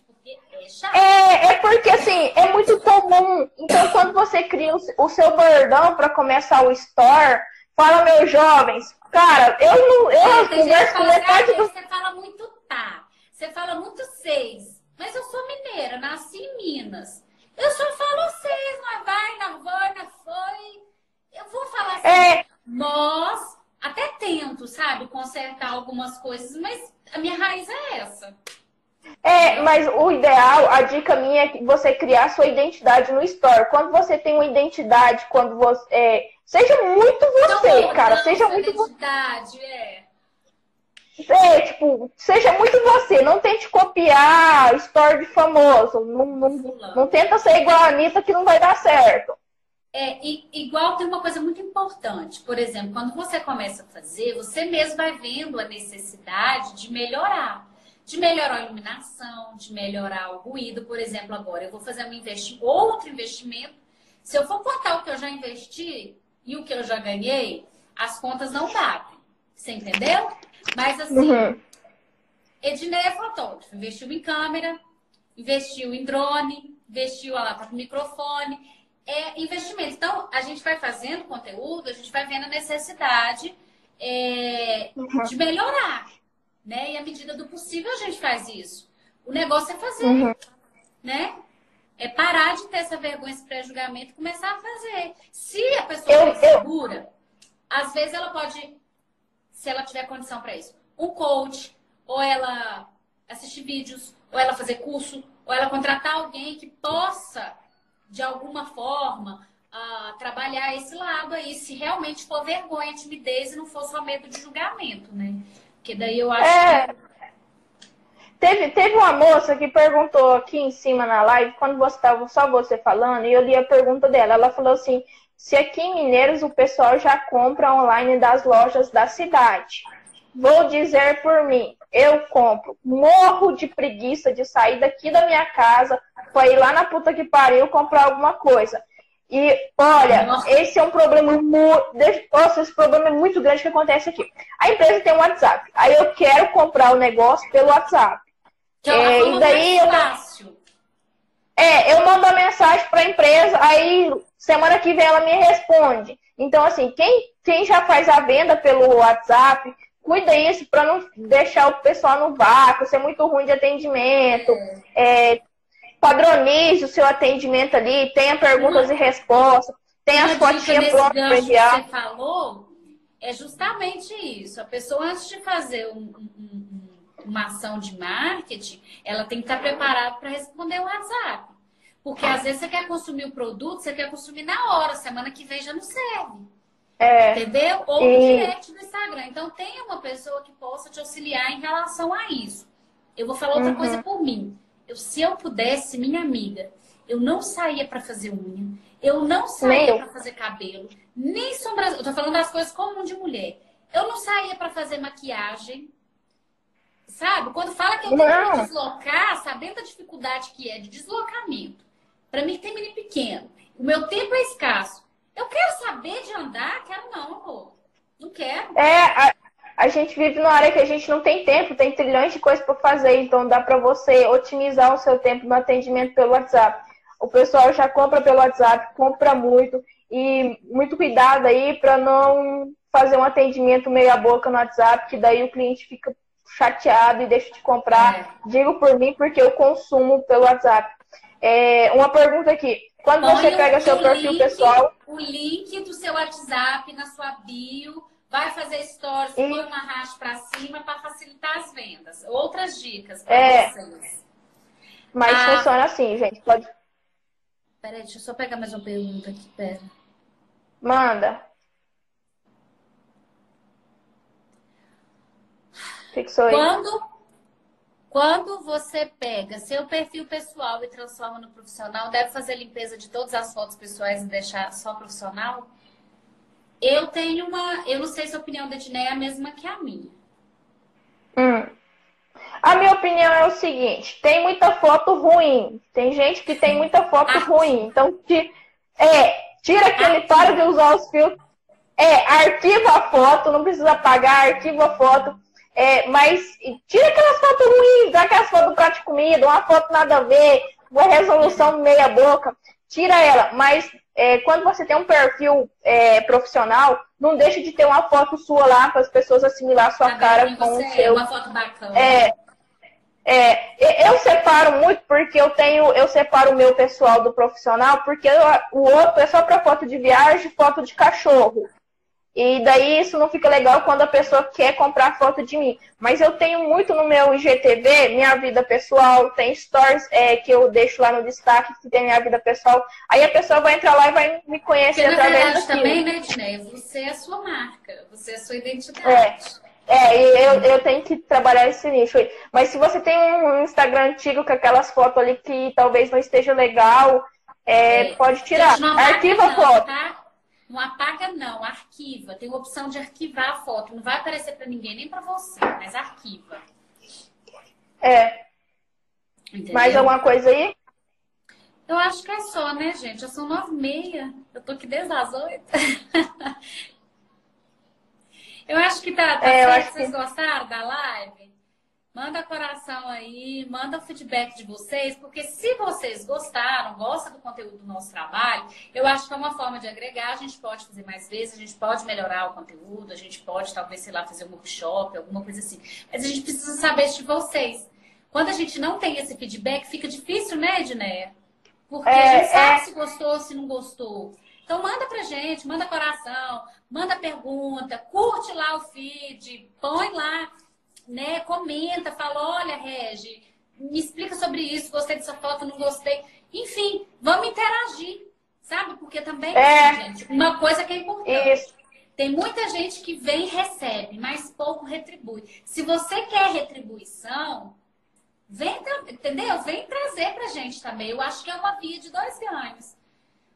É, é, é porque assim, é muito comum. Então, quando você cria o seu bordão para começar o store, Fala, meus jovens. Cara, eu não. Eu é, converso com metade do. Você fala muito tá. Você fala muito seis. Mas eu sou mineira, nasci em Minas. Eu só falo seis, não vai, não vai, não foi. Eu vou falar assim. É... Nós até tento, sabe, consertar algumas coisas, mas a minha raiz é essa. É, mas o ideal, a dica minha é você criar sua identidade no store. Quando você tem uma identidade, quando você. É, Seja muito você, cara. Seja muito identidade, é. É, tipo, seja muito você. Não tente copiar story de famoso. Não, não, não tenta ser igual a Anitta que não vai dar certo. É, e, igual tem uma coisa muito importante. Por exemplo, quando você começa a fazer, você mesmo vai vendo a necessidade de melhorar. De melhorar a iluminação, de melhorar o ruído. Por exemplo, agora eu vou fazer um investi outro investimento. Se eu for contar o que eu já investi, e o que eu já ganhei, as contas não batem. Você entendeu? Mas assim, uhum. Ednei é fotógrafo, investiu em câmera, investiu em drone, investiu lá para o microfone. É investimento. Então, a gente vai fazendo conteúdo, a gente vai vendo a necessidade é, uhum. de melhorar. Né? E à medida do possível a gente faz isso. O negócio é fazer. Uhum. Né? É parar de ter essa vergonha, esse pré-julgamento e começar a fazer. Se a pessoa eu, é segura, às vezes ela pode, se ela tiver condição para isso, um coach, ou ela assistir vídeos, ou ela fazer curso, ou ela contratar alguém que possa, de alguma forma, uh, trabalhar esse lado aí, se realmente for vergonha, timidez e não for só medo de julgamento, né? Porque daí eu acho é... que Teve, teve uma moça que perguntou aqui em cima na live, quando você estava só você falando, e eu li a pergunta dela. Ela falou assim: se aqui em Mineiros o pessoal já compra online das lojas da cidade. Vou dizer por mim, eu compro. Morro de preguiça de sair daqui da minha casa para ir lá na puta que pariu comprar alguma coisa. E olha, Nossa. esse é um problema muito. Nossa, esse problema é muito grande que acontece aqui. A empresa tem um WhatsApp. Aí eu quero comprar o negócio pelo WhatsApp. Que é, é e daí eu. Fácil. É, eu mando a mensagem para a empresa, aí semana que vem ela me responde. Então, assim, quem, quem já faz a venda pelo WhatsApp, cuida isso para não deixar o pessoal no vácuo, ser muito ruim de atendimento. É, padronize o seu atendimento ali, tenha perguntas Uma, e respostas, tenha as fotinhas enviar. Que você falou é justamente isso. A pessoa, antes de fazer um, um, uma ação de marketing, ela tem que estar preparada para responder o WhatsApp. Porque às vezes você quer consumir o produto, você quer consumir na hora, semana que vem já não serve. É, Entendeu? Ou no direct do Instagram. Então, tenha uma pessoa que possa te auxiliar em relação a isso. Eu vou falar outra uhum. coisa por mim. Eu, se eu pudesse, minha amiga, eu não saía para fazer unha, eu não saía para fazer cabelo, nem sobrancelha. Eu tô falando das coisas comuns de mulher. Eu não saía para fazer maquiagem. Sabe? Quando fala que eu tenho que me deslocar, sabendo a dificuldade que é de deslocamento. Para mim, tem menino pequeno. O meu tempo é escasso. Eu quero saber de andar? Quero não, amor. Não quero. É, a, a gente vive numa área que a gente não tem tempo, tem trilhões de coisas para fazer, então dá para você otimizar o seu tempo no atendimento pelo WhatsApp. O pessoal já compra pelo WhatsApp, compra muito e muito cuidado aí para não fazer um atendimento meia boca no WhatsApp, que daí o cliente fica chateado e deixa de comprar. É. Digo por mim porque eu consumo pelo WhatsApp. É, uma pergunta aqui. Quando Põe você pega seu perfil link, pessoal. O link do seu WhatsApp na sua bio, vai fazer stories, e... põe uma racha para cima para facilitar as vendas. Outras dicas para é... vocês. Mas ah... funciona assim, gente. Pode. Peraí, deixa eu só pegar mais uma pergunta aqui. Pera. Manda. Fixou aí. Quando quando você pega seu perfil pessoal e transforma no profissional, deve fazer limpeza de todas as fotos pessoais e deixar só profissional? Eu tenho uma. Eu não sei se a opinião da Diné é a mesma que a minha. Hum. A minha opinião é o seguinte: tem muita foto ruim. Tem gente que tem muita foto ruim. Então, é, tira aquele. Para de usar os filtros. É, arquiva a foto, não precisa apagar, arquiva a foto é, mas tira aquelas fotos ruins, aquelas fotos do prato de comida, uma foto nada a ver, uma resolução meia boca, tira ela. Mas é, quando você tem um perfil é, profissional, não deixa de ter uma foto sua lá para as pessoas assimilar a sua tá cara com o seu. Uma foto bacana. É, é, eu separo muito porque eu tenho, eu separo o meu pessoal do profissional, porque eu, o outro é só para foto de viagem, foto de cachorro. E daí isso não fica legal quando a pessoa quer comprar foto de mim. Mas eu tenho muito no meu IGTV, minha vida pessoal, tem stories é, que eu deixo lá no destaque que tem minha vida pessoal. Aí a pessoa vai entrar lá e vai me conhecer Porque, através verdade, também, né, Dinei? Você é a sua marca, você é a sua identidade. É. É, eu, eu tenho que trabalhar esse nicho aí. Mas se você tem um Instagram antigo com aquelas fotos ali que talvez não esteja legal, é, é. pode tirar. Arquiva a foto. Tá? Não apaga, não, arquiva. Tem a opção de arquivar a foto. Não vai aparecer para ninguém, nem para você, mas arquiva. É. Entendeu? Mais alguma coisa aí? Eu acho que é só, né, gente? Já são nove e meia. Eu tô aqui desde as oito. eu acho que tá, tá é, certo. Vocês que... gostaram da live? Manda coração aí, manda o feedback de vocês, porque se vocês gostaram, gostam do conteúdo do nosso trabalho, eu acho que é uma forma de agregar, a gente pode fazer mais vezes, a gente pode melhorar o conteúdo, a gente pode, talvez, sei lá, fazer um workshop, alguma coisa assim. Mas a gente precisa saber de vocês. Quando a gente não tem esse feedback, fica difícil, né, Edneia? Porque é, a gente sabe é... se gostou, se não gostou. Então manda pra gente, manda coração, manda pergunta, curte lá o feed, põe lá né, comenta, fala, olha, Regi, me explica sobre isso, gostei dessa foto, não gostei. Enfim, vamos interagir, sabe? Porque também, é. gente, uma coisa que é importante. Isso. Tem muita gente que vem e recebe, mas pouco retribui. Se você quer retribuição, vem, entendeu? Vem trazer pra gente também. Eu acho que é uma via de dois ganhos.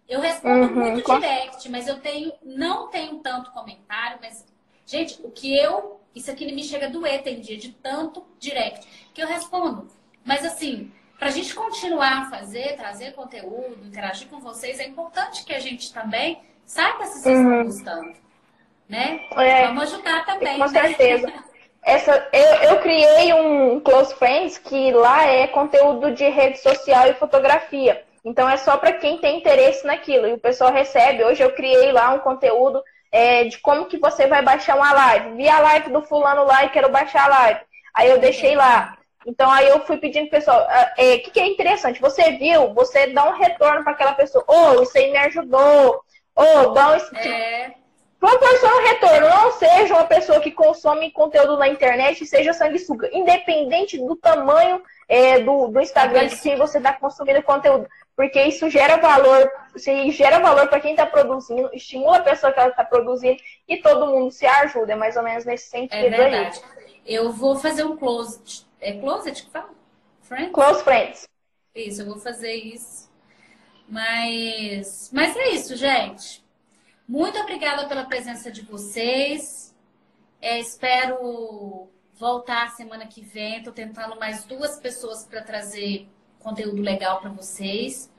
Eu respondo uhum, muito direct, mas eu tenho, não tenho tanto comentário, mas, gente, o que eu. Isso aqui me chega a doer, tem dia de tanto direct que eu respondo. Mas assim, para a gente continuar a fazer, trazer conteúdo, interagir com vocês, é importante que a gente também saiba se vocês uhum. estão gostando. Né? É, Vamos ajudar também. Com né? certeza. Essa, eu, eu criei um Close Friends que lá é conteúdo de rede social e fotografia. Então é só para quem tem interesse naquilo. E o pessoal recebe. Hoje eu criei lá um conteúdo é, de como que você vai baixar uma live. Vi a live do fulano lá e quero baixar a live. Aí eu deixei lá. Então aí eu fui pedindo pessoal, o ah, é, que, que é interessante? Você viu, você dá um retorno para aquela pessoa. Ô, oh, isso aí me ajudou. Ô, oh, dá um. É. Proporciona um retorno. Não seja uma pessoa que consome conteúdo na internet e seja sanguessuga. Independente do tamanho é, do, do Instagram de quem você está consumindo conteúdo. Porque isso gera valor, se gera valor para quem está produzindo, estimula a pessoa que ela está produzindo e todo mundo se ajuda. É mais ou menos nesse sentido é verdade. aí. Eu vou fazer um close. É closet que fala? Friends? Close friends. Isso, eu vou fazer isso. Mas, mas é isso, gente. Muito obrigada pela presença de vocês. É, espero voltar semana que vem. Estou tentando mais duas pessoas para trazer conteúdo legal para vocês.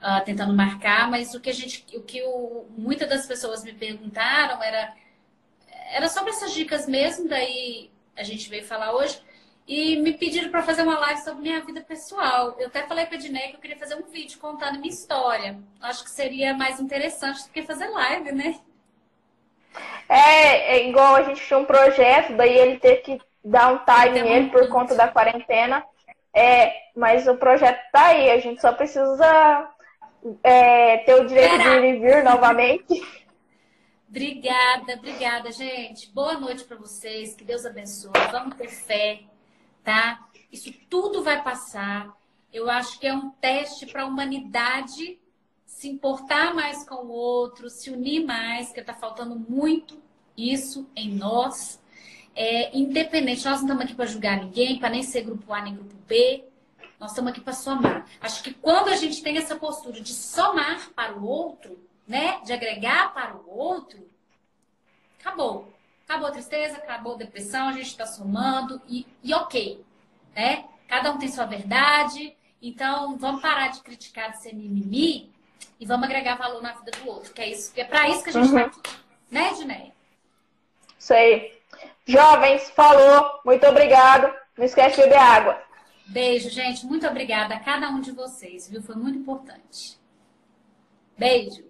Uh, tentando marcar, mas o que a gente, o que o, muitas das pessoas me perguntaram era era sobre essas dicas mesmo, daí a gente veio falar hoje. E me pediram para fazer uma live sobre minha vida pessoal. Eu até falei para a Dinei que eu queria fazer um vídeo contando minha história. Acho que seria mais interessante do que fazer live, né? É, é igual a gente tinha um projeto, daí ele teve que dar um time nele por conta da quarentena. É, mas o projeto tá aí, a gente só precisa é, ter o direito de ir e vir novamente. Obrigada, obrigada, gente. Boa noite para vocês. Que Deus abençoe. Vamos ter fé tá? Isso tudo vai passar. Eu acho que é um teste para a humanidade se importar mais com o outro, se unir mais, que está faltando muito isso em nós. É, independente, nós não estamos aqui para julgar ninguém, para nem ser grupo A nem grupo B. Nós estamos aqui para somar. Acho que quando a gente tem essa postura de somar para o outro, né, de agregar para o outro, acabou. Acabou a tristeza, acabou a depressão, a gente está somando e, e ok, né? Cada um tem sua verdade, então vamos parar de criticar, de ser mimimi e vamos agregar valor na vida do outro, que é isso, é para isso que a gente está uhum. aqui, né, Dineia? Isso aí. Jovens, falou, muito obrigado. Não esquece de beber água. Beijo, gente. Muito obrigada a cada um de vocês, viu? Foi muito importante. Beijo.